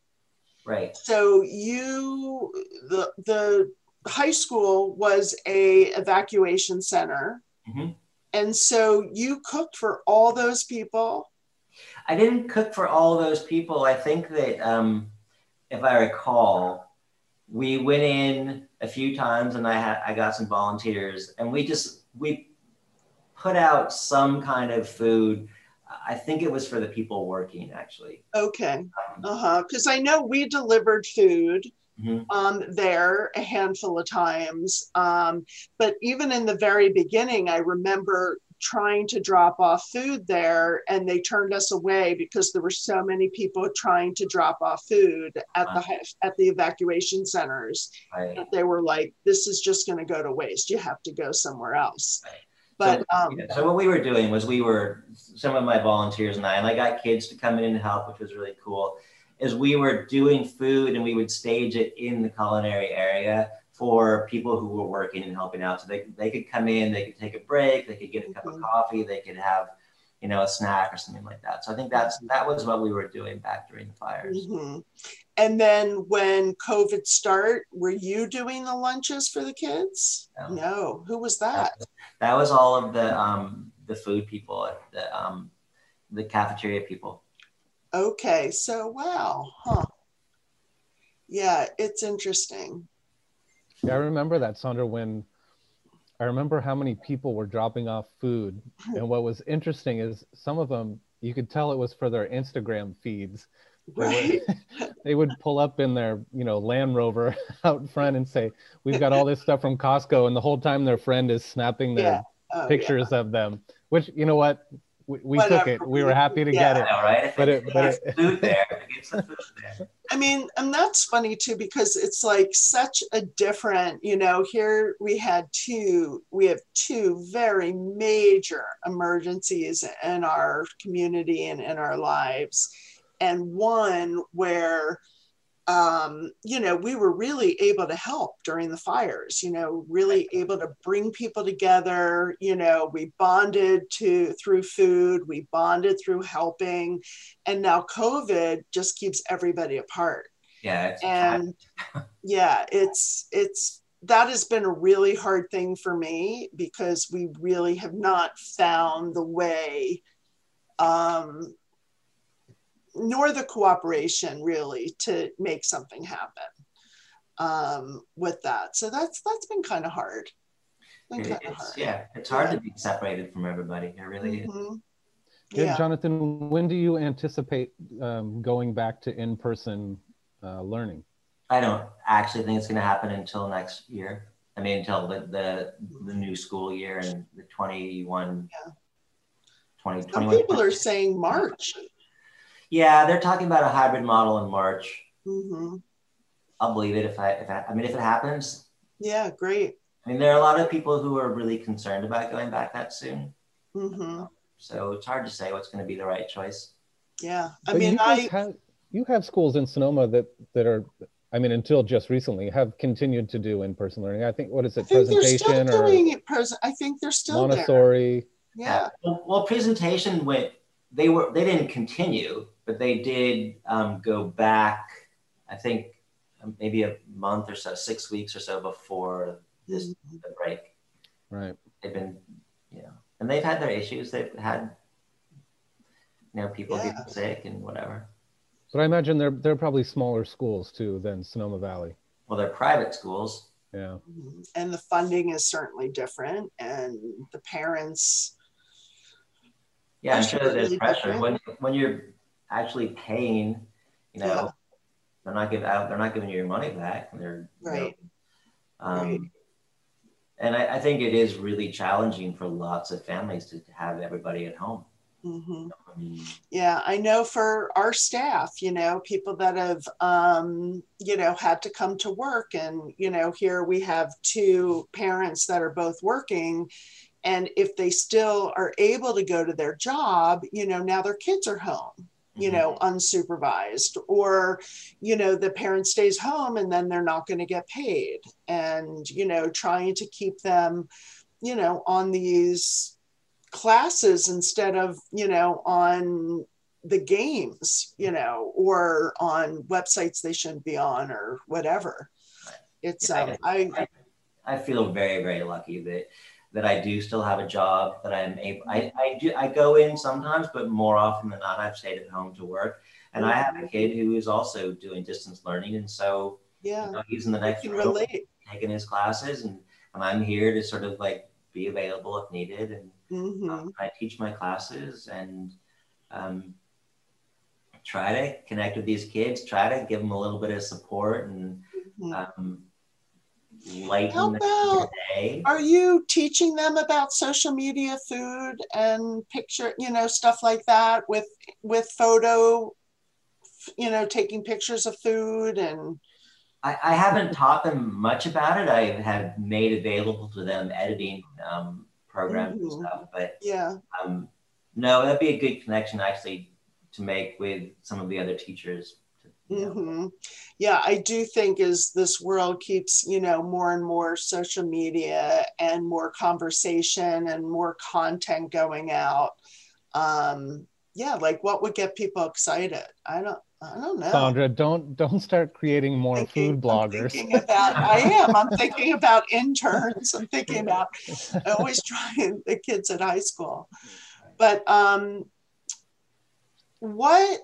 Right. So you, the the high school was a evacuation center, Mhm. and so you cooked for all those people. I didn't cook for all those people. I think that, um, if I recall, we went in a few times and I had I got some volunteers and we just we put out some kind of food. I think it was for the people working actually. Okay. Uh-huh. Because I know we delivered food Mhm. um, there a handful of times. Um, but even in the very beginning, I remember trying to drop off food there and they turned us away because there were so many people trying to drop off food at the at the evacuation centers Right. that they were like this is just going to go to waste you have to go somewhere else Right. But so, um yeah, so what we were doing was we were some of my volunteers and I, and I got kids to come in and help, which was really cool. Is we were doing food and we would stage it in the culinary area for people who were working and helping out. So they, they could come in, they could take a break, they could get a cup of Mhm. coffee, they could have, you know, a snack or something like that. So I think that's that was what we were doing back during the fires. mhm. and then when covid start were you doing the lunches for the kids No. no who was that That was all of the um, the food people, the um, the cafeteria people. okay so wow huh yeah it's interesting Yeah, I remember that, Sandra, when I remember how many people were dropping off food. And what was interesting is some of them, you could tell it was for their Instagram feeds. They right would, they would pull up in their, you know, Land Rover out front and say, "We've got all this stuff from Costco," and the whole time their friend is snapping their Yeah. Oh, yeah. pictures of them. Which, you know what, we, we took it. We were happy to Yeah. get it. know, right? But it, it- but it- food there, if it gets the food there. I mean, and that's funny too because it's like such a different, you know, here we had two, we have two very major emergencies in our community and in our lives. And one where, um, you know, we were really able to help during the fires, you know, really able to bring people together. You know, we bonded to through food, we bonded through helping, and now COVID just keeps everybody apart. Yeah, it's And yeah, it's it's that has been a really hard thing for me because we really have not found the way um nor the cooperation really to make something happen um, with that. So that's that's been kind of hard. Been it- kind of it's, hard. yeah, it's hard to be separated from everybody. It really is. Mhm. Yeah, Yeah. Jonathan, when do you anticipate um, going back to in-person uh, learning? I don't actually think it's going to happen until next year. I mean, until the the, the new school year and the 21, Yeah. 20, Some 21. people are saying March. Yeah, they're talking about a hybrid model in March. hmm I'll believe it if I, if I, I mean, if it happens. Yeah, great. I mean, there are a lot of people who are really concerned about going back that soon. hmm So it's hard to say what's going to be the right choice. Yeah, I But mean, you I have you have schools in Sonoma that that are, I mean, until just recently have continued to do in-person learning. I think what is I it, think they're still presentation or doing it. Present. I think they're still there. Montessori? Yeah. Well, well, presentation went. They were. They didn't continue, but they did um, go back. I think um, maybe a month or so, six weeks or so before this Mm-hmm. the break. Right. They've been, you know, and they've had their issues. They've had, you know, people Yeah. getting sick and whatever. But I imagine they're they're probably smaller schools too than Sonoma Valley. Well, they're private schools. Yeah. Mhm. And the funding is certainly different, and the parents. Yeah, I'm sure there's really pressure different. when when you're actually paying. You know, Yeah. they're not giving out. They're not giving you your money back. They're you know, Right. Um, Right. And I, I think it is really challenging for lots of families to have everybody at home. Mhm. I mean, Yeah, I know for our staff, you know, people that have, um, you know, had to come to work. And, you know, here we have two parents that are both working. And if they still are able to go to their job, you know, now their kids are home, you mhm. know, unsupervised, or, you know, the parent stays home and then they're not going to get paid. And, you know, trying to keep them, you know, on these classes instead of you know on the games you know or on websites they shouldn't be on or whatever it's Yeah, um i I feel very, very lucky that that I do still have a job that I'm able. I, I do. I go in sometimes, but more often than not, I've stayed at home to work. And I have a kid who is also doing distance learning, and so yeah you know, he's in the next room taking his classes, and, and I'm here to sort of like be available if needed. And hmm Um, I teach my classes and um, try to connect with these kids, try to give them a little bit of support and Mhm. um, lighten How the about- day. Are you teaching them about social media food and picture, you know, stuff like that with with photo, you know, taking pictures of food and I, I haven't taught them much about it. I have made available to them editing um, programs and Mhm. stuff, but yeah. um, no, that'd be a good connection actually to make with some of the other teachers. You know. hmm Yeah, I do think as this world keeps, you know, more and more social media and more conversation and more content going out. Um, yeah, like what would get people excited? I don't, I don't know. Sandra, don't don't start creating more Thinking- food bloggers. I'm thinking about, I am. I'm thinking about interns. I'm thinking about I always trying the kids at high school. But um, what?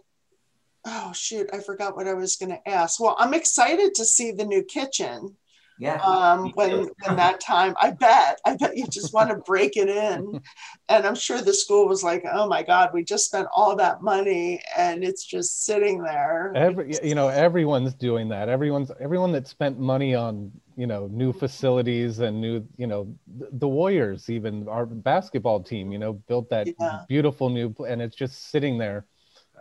Oh shoot! I forgot what I was going to ask. Well, I'm excited to see the new kitchen. Yeah. Um, when when that time, I bet, I bet you just want to break it in, and I'm sure the school was like, "Oh my God, we just spent all that money, and it's just sitting there." Every you know everyone's doing that. Everyone's everyone that spent money on you know new facilities and new you know the Warriors even our basketball team you know built that Yeah. beautiful new and it's just sitting there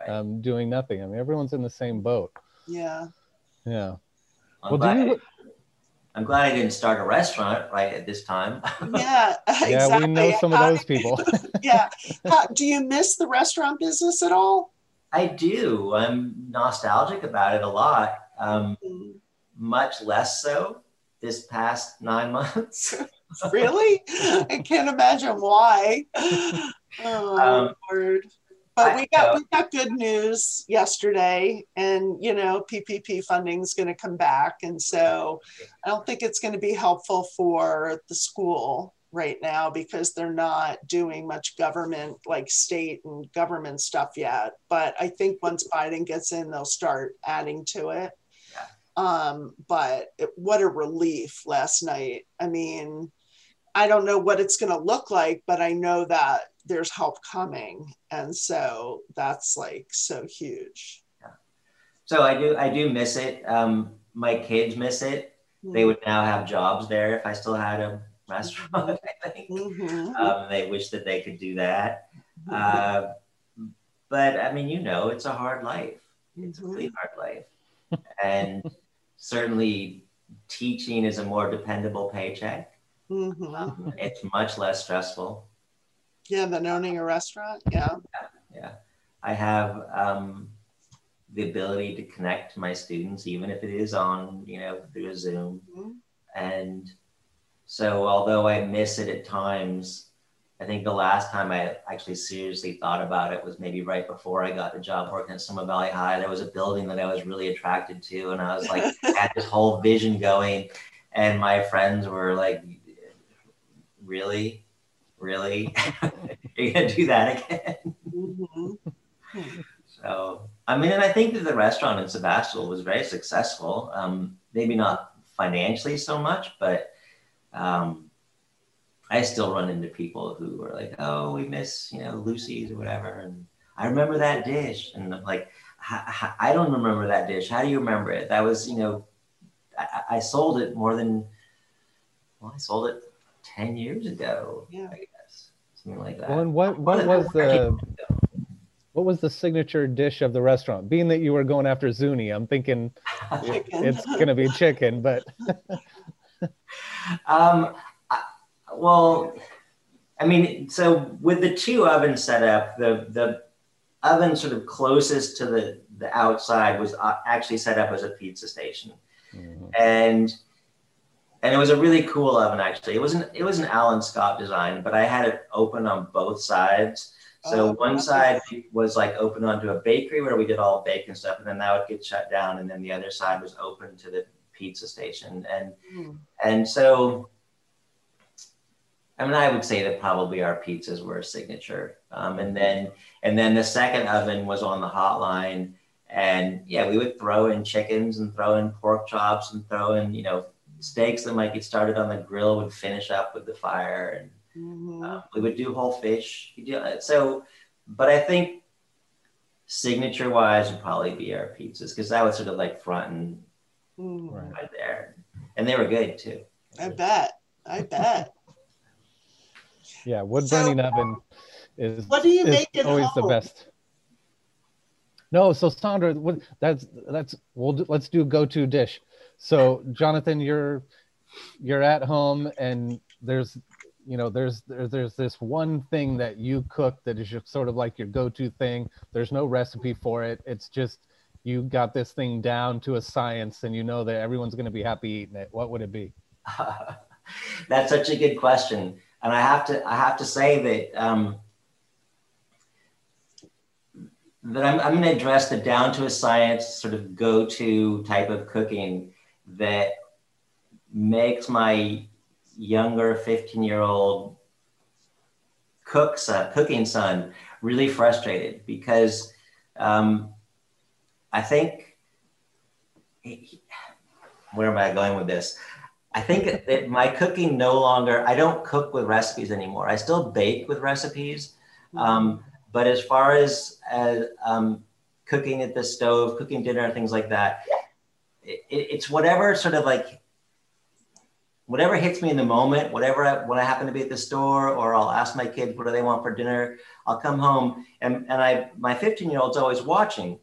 Right. um, doing nothing. I mean everyone's in the same boat. Yeah. Yeah. I'm, Well, do glad, you, I'm glad I didn't start a restaurant right at this time. Yeah. yeah, exactly. we know some of those people. yeah. How, do you miss the restaurant business at all? I do. I'm nostalgic about it a lot. Um, Mm, much less so this past nine months. Really? I can't imagine why. Oh, Um, Lord. But we got we got good news yesterday, and you know PPP funding is going to come back, and so I don't think it's going to be helpful for the school right now because they're not doing much government like state and government stuff yet. But I think once Biden gets in, they'll start adding to it. Yeah. Um, but it, what a relief last night. I mean, I don't know what it's going to look like, but I know that there's help coming, and so that's like so huge. yeah. so I do I do miss it. Um, my kids miss it. They would now have jobs there if I still had a restaurant. I think. Mhm. Um, they wish that they could do that. Uh, but I mean, you know, it's a hard life. It's a really hard life, and certainly teaching is a more dependable paycheck. Mhm. Um, it's much less stressful. Yeah, than owning a restaurant. Yeah. Yeah, I have um, the ability to connect to my students, even if it is on, you know, through a Zoom. Mhm. And so, although I miss it at times, I think the last time I actually seriously thought about it was maybe right before I got the job working at Sonoma Valley High. There was a building that I was really attracted to, and I was like, had this whole vision going. And my friends were like, Really? Really? You're going to do that again? Mhm. So, I mean, and I think that the restaurant in Sebastopol was very successful. Um, maybe not financially so much, but um, I still run into people who are like, "Oh, we miss, you know, Lucy's or whatever," and I remember that dish, and I'm like, "H- h- "I don't remember that dish. How do you remember it? That was, you know, I, I sold it more than, well, I sold it ten years ago, Yeah. Something like that." Well, and what what was the what was the signature dish of the restaurant? Being that you were going after Zuni, I'm thinking it's gonna be chicken, but Um, I, well, I mean, so with the two ovens set up, the the oven sort of closest to the the outside was uh, actually set up as a pizza station, and and it was a really cool oven actually. It was an it was an Alan Scott design, but I had it open on both sides. So Oh, one nice. side was like open onto a bakery where we did all the bacon stuff, and then that would get shut down, and then the other side was open to the pizza station, and Mm. and so, I mean, I would say that probably our pizzas were a signature. Um, and then, and then the second oven was on the hotline, and yeah, we would throw in chickens and throw in pork chops and throw in, you know, steaks that might get started on the grill would finish up with the fire, and Mhm. uh, we would do whole fish. We do, uh, so, but I think signature wise would probably be our pizzas because that was sort of like front and Mm. Right. right there, and they were good too. I bet. I bet. Yeah, wood So- burning oven is What do you is make at always home? the best. No, so Sandra, what, that's that's we'll do, let's do go-to dish. So Jonathan, you're you're at home and there's you know there's there's there's this one thing that you cook that is just sort of like your go-to thing. There's no recipe for it. It's just you got this thing down to a science and you know that everyone's going to be happy eating it. What would it be? That's such a good question, and I have to I have to say that um, that I'm, I'm going to address the down to a science sort of go to type of cooking that makes my younger 15 year old cook son, cooking son really frustrated because um, I think where am I going with this? I think that my cooking no longer, I don't cook with recipes anymore. I still bake with recipes. Um, but as far as, as um, cooking at the stove, cooking dinner, things like that, it, it's whatever sort of like, whatever hits me in the moment, whatever, I, when I happen to be at the store, or I'll ask my kids, what do they want for dinner? I'll come home and, and I, my 15 year old's always watching.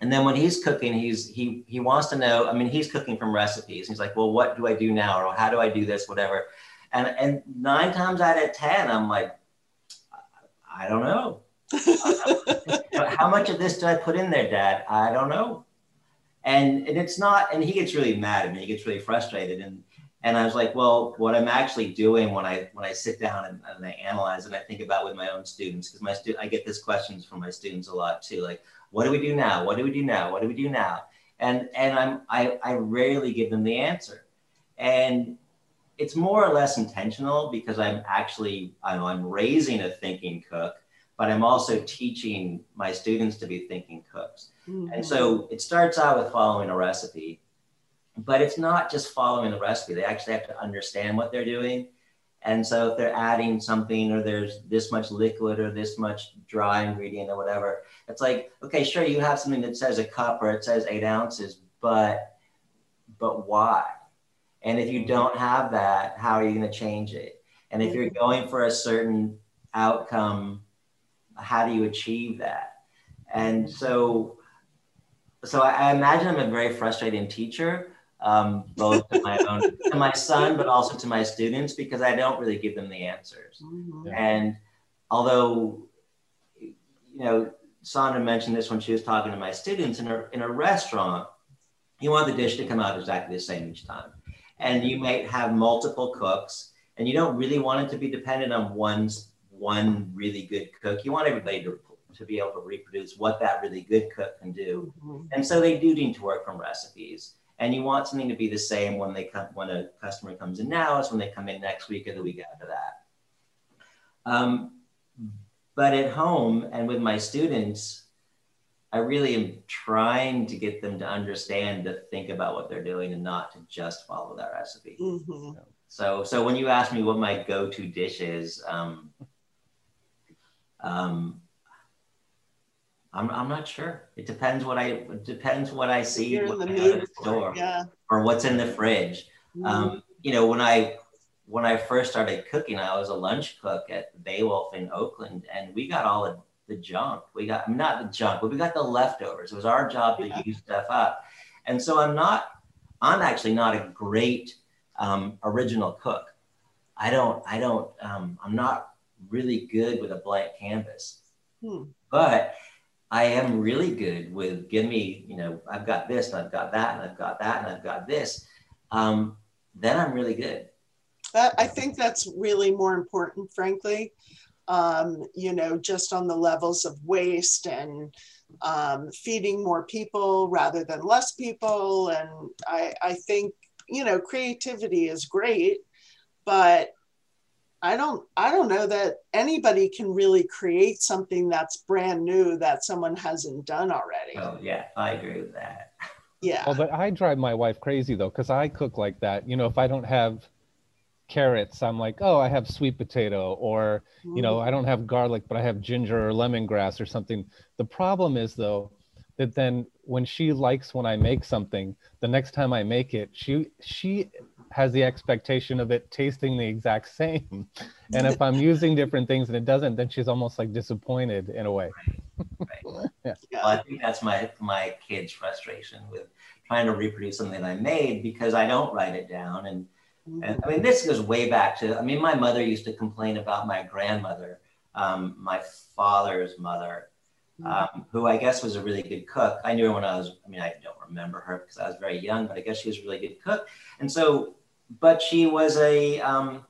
And then when he's cooking, he's he he wants to know. I mean, he's cooking from recipes. He's like, well, what do I do now, or how do I do this, whatever. And and nine times out of ten, I'm like, I don't know. how much of this do I put in there, Dad? I don't know. And and it's not. And he gets really mad at me. He gets really frustrated. And and I was like, well, what I'm actually doing when I when I sit down and, and I analyze and I think about with my own students, because my stu- I get this questions from my students a lot too, like what do we do now? What do we do now? What do we do now? And and I'm I, I rarely give them the answer. And it's more or less intentional because I'm actually I'm, I'm raising a thinking cook, but I'm also teaching my students to be thinking cooks. Mm-hmm. And so it starts out with following a recipe, but it's not just following the recipe. They actually have to understand what they're doing. And so if they're adding something or there's this much liquid or this much dry ingredient or whatever, it's like, okay, sure, you have something that says a cup or it says eight ounces, but but why? And if you mm-hmm. don't have that, how are you going to change it? And if you're going for a certain outcome, how do you achieve that? And so, so I, I imagine I'm a very frustrating teacher, um, both to my own, to my son, but also to my students, because I don't really give them the answers. Mhm. And although, you know, Sandra mentioned this when she was talking to my students in a, in a restaurant, you want the dish to come out exactly the same each time. And you might have multiple cooks and you don't really want it to be dependent on one's one really good cook. You want everybody to, to be able to reproduce what that really good cook can do. Mhm. And so they do need to work from recipes. And you want something to be the same when they come when a customer comes in now as when they come in next week or the week after that. Um, but at home and with my students, I really am trying to get them to understand to think about what they're doing and not to just follow that recipe. Mhm. So, so when you ask me what my go-to dish is, um, um, I'm, I'm not sure. It depends what I it depends what I see You're in the I mood store. Yeah. or what's in the fridge. Mhm. Um, you know, when I when I first started cooking, I was a lunch cook at BayWolf in Oakland, and we got all the, the junk. We got not the junk, but we got the leftovers. It was our job to use stuff up. And so I'm not. I'm actually not a great um, original cook. I don't. I don't. Um, I'm not really good with a blank canvas. Hmm. But I am really good with give me, you know, I've got this and I've got that and I've got that and I've got this. Um, then I'm really good. That, I think that's really more important, frankly. Um, you know, just on the levels of waste and um, feeding more people rather than less people. And I, I think, you know, creativity is great, but I don't, I don't know that anybody can really create something that's brand new that someone hasn't done already. Oh yeah, I agree with that. Yeah. Well, but I drive my wife crazy though, because I cook like that. You know, if I don't have carrots, I'm like, oh, I have sweet potato, or you know, I don't have garlic, but I have ginger or lemongrass or something. The problem is though that then when she likes when I make something, the next time I make it, she she has the expectation of it tasting the exact same. And if I'm using different things and it doesn't, then she's almost like disappointed in a way. Right. Yeah. Well, I think that's my my kid's frustration with trying to reproduce something that I made because I don't write it down. And and I mean, this goes way back to. I mean, my mother used to complain about my grandmother, um, my father's mother, um, who I guess was a really good cook. I knew her when I was. I mean, I don't remember her because I was very young, but I guess she was a really good cook. And so, but she was a um,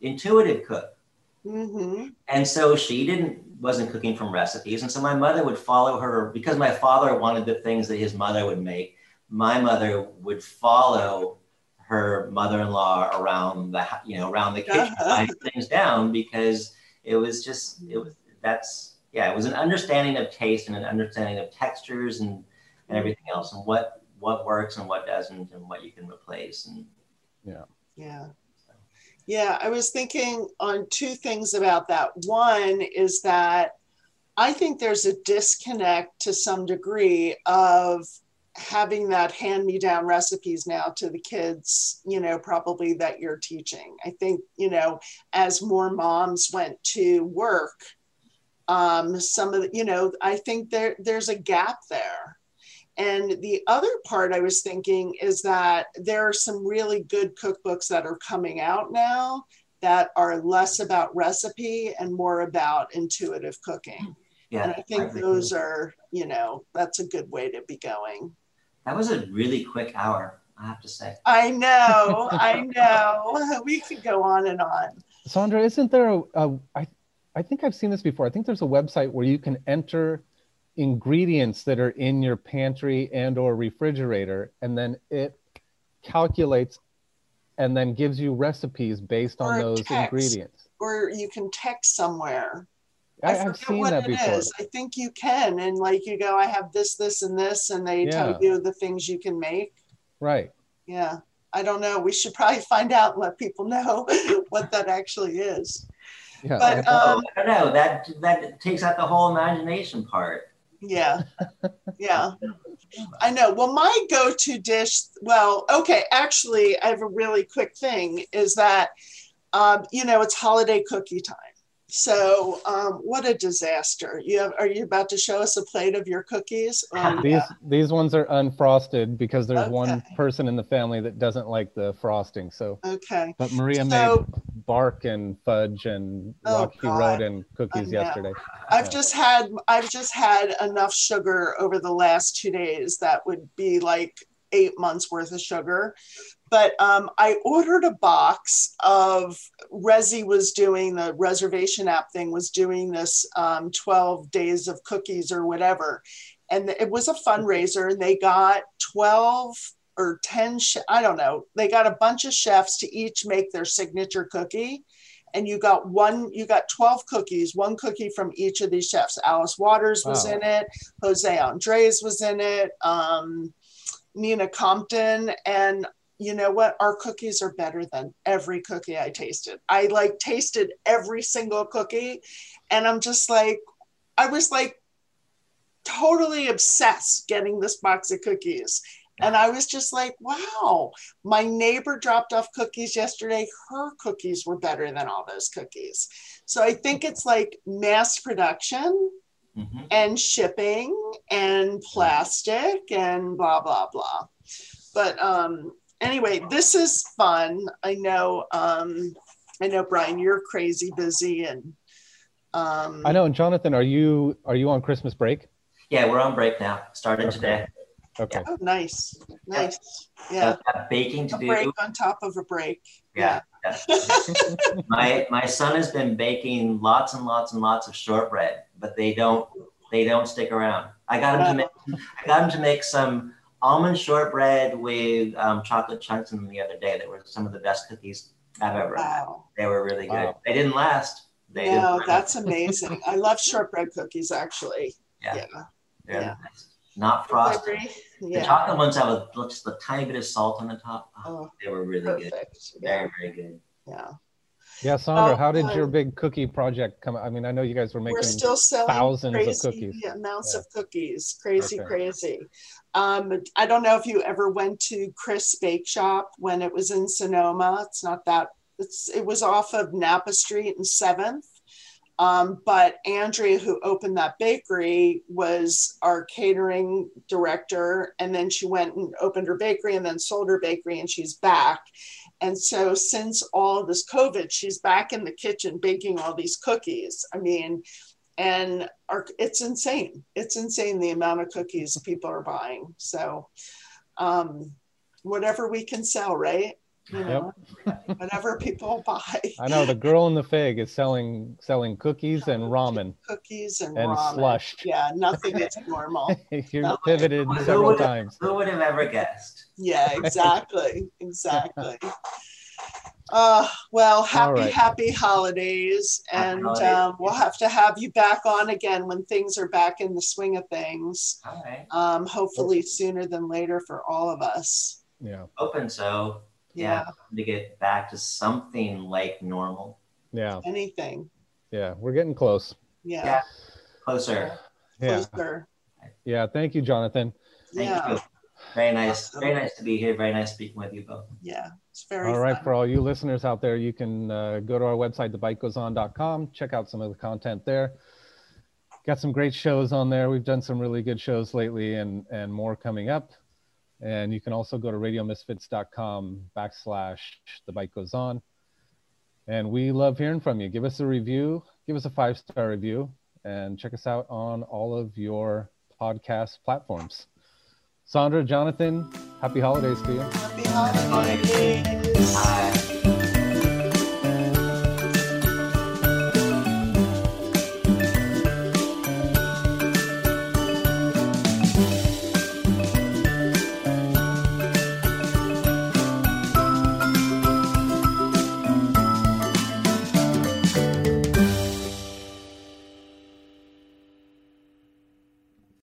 intuitive cook. hmm And so she didn't wasn't cooking from recipes. And so my mother would follow her because my father wanted the things that his mother would make. My mother would follow her mother-in-law around the you know around the kitchen Uh-huh. writing things down because it was just it was that's yeah it was an understanding of taste and an understanding of textures and and everything else and what what works and what doesn't and what you can replace and Yeah. Yeah, Yeah, I was thinking on two things about that. One is that I think there's a disconnect to some degree of having that hand me down recipes now to the kids, you know, probably that you're teaching. I think, you know, as more moms went to work, um, some of the, you know, I think there there's a gap there. And the other part I was thinking is that there are some really good cookbooks that are coming out now that are less about recipe and more about intuitive cooking. yeah and I think agree. those are, you know, that's a good way to be going. that was a really quick hour i have to say I know, I know. We could go on and on. Sondra, isn't there a, a I, I think I've seen this before. I think there's a website where you can enter ingredients that are in your pantry and or refrigerator and then it calculates and then gives you recipes based Or on those text. ingredients. Or you can text somewhere. I, I forget seen what that it before. is. I think you can. And like you go, I have this, this, and this, and they Yeah. tell you the things you can make. Right. Yeah. I don't know. We should probably find out and let people know what that actually is. Yeah. But, I- um, I don't know. That that takes out the whole imagination part. Yeah. Yeah. I know. Well, my go to dish, well, okay, actually, I have a really quick thing is that, um, you know, it's holiday cookie time. So, um, what a disaster! You have, are you about to show us a plate of your cookies? Um, these these ones are unfrosted because there's one person in the family that doesn't like the frosting. So, okay. but Maria So- made bark and fudge and Oh, Rocky. Road and cookies know. yesterday. I've Yeah. just had I've just had enough sugar over the last two days that would be like eight months worth of sugar. But um, I ordered a box of Resy was doing the reservation app thing was doing this um, 12 days of cookies or whatever. And it was a fundraiser and they got 12 or 10, sh- I don't know, they got a bunch of chefs to each make their signature cookie and you got one you got 12 cookies one cookie from each of these chefs alice waters was Wow. in it jose andres was in it um, nina compton and you know what our cookies are better than every cookie i tasted i like tasted every single cookie and i'm just like i was like totally obsessed getting this box of cookies and I was just like, wow, my neighbor dropped off cookies yesterday. Her cookies were better than all those cookies. So I think it's like mass production Mhm. and shipping and plastic and blah, blah, blah. But um, anyway, this is fun. I know, um, I know, Brian, you're crazy busy and um, I know. And Jonathan, are you are you on Christmas break? Yeah, we're on break now. Started Okay. today. Okay. Oh, nice, nice. Yeah, I've baking to a do. break on top of a break. Yeah. yeah. my my son has been baking lots and lots and lots of shortbread, but they don't they don't stick around. I got him to make I got him to make some almond shortbread with um, chocolate chunks in them the other day. That were some of the best cookies I've ever had. Wow. They were really good. Wow. They didn't last. They No, didn't last. that's amazing. I love shortbread cookies, actually. Yeah. Yeah. They're yeah. nice. Not frosted. Very- The Yeah. chocolate ones have a, just a tiny bit of salt on the top. Oh, Oh, they were really good. perfect. Yeah. Very, very good. Yeah. Yeah, Sondra, Oh, how did your big cookie project come? I mean, I know you guys were making We're still selling thousands of crazy cookies. amounts Yeah. of cookies. Crazy, Okay. crazy. Um, I don't know if you ever went to Crisp Bake Shop when it was in Sonoma. It's not that. It's it was off of Napa Street and Seventh. Um, but Andrea, who opened that bakery, was our catering director, and then she went and opened her bakery, and then sold her bakery, and she's back. And so, since all this COVID, she's back in the kitchen baking all these cookies. I mean, and our, it's insane. It's insane the amount of cookies people are buying. So, um, whatever we can sell, right? You know, whatever people buy, I know the girl in the fig is selling selling cookies and ramen. cookies and, And ramen. slush. Yeah, nothing is normal. you pivoted Who several would- times. Who would have ever guessed? Yeah, exactly, exactly. Uh, well, happy, right. happy holidays, Happy and holidays. um, we'll have to have you back on again when things are back in the swing of things. All right. Um, hopefully sooner than later for all of us. Yeah, Open so Yeah, yeah, to get back to something like normal. yeah, anything. yeah. We're getting close. Yeah, Yeah. Closer. Yeah, closer. yeah. Thank you, Jonathan. Thank Yeah, you. Very nice. Very nice to be here. Very nice speaking with you both. yeah. It's very All right, fun. for all you listeners out there, you can uh, go to our website, thebitegoeson.com, check out some of the content there. Got some great shows on there. We've done some really good shows lately and, and more coming up. And you can also go to radiomisfits.com backslash the bite goes on. And we love hearing from you. Give us a review, give us a five star review, and check us out on all of your podcast platforms. Sondra, Jonathan, happy holidays to you. Happy holidays.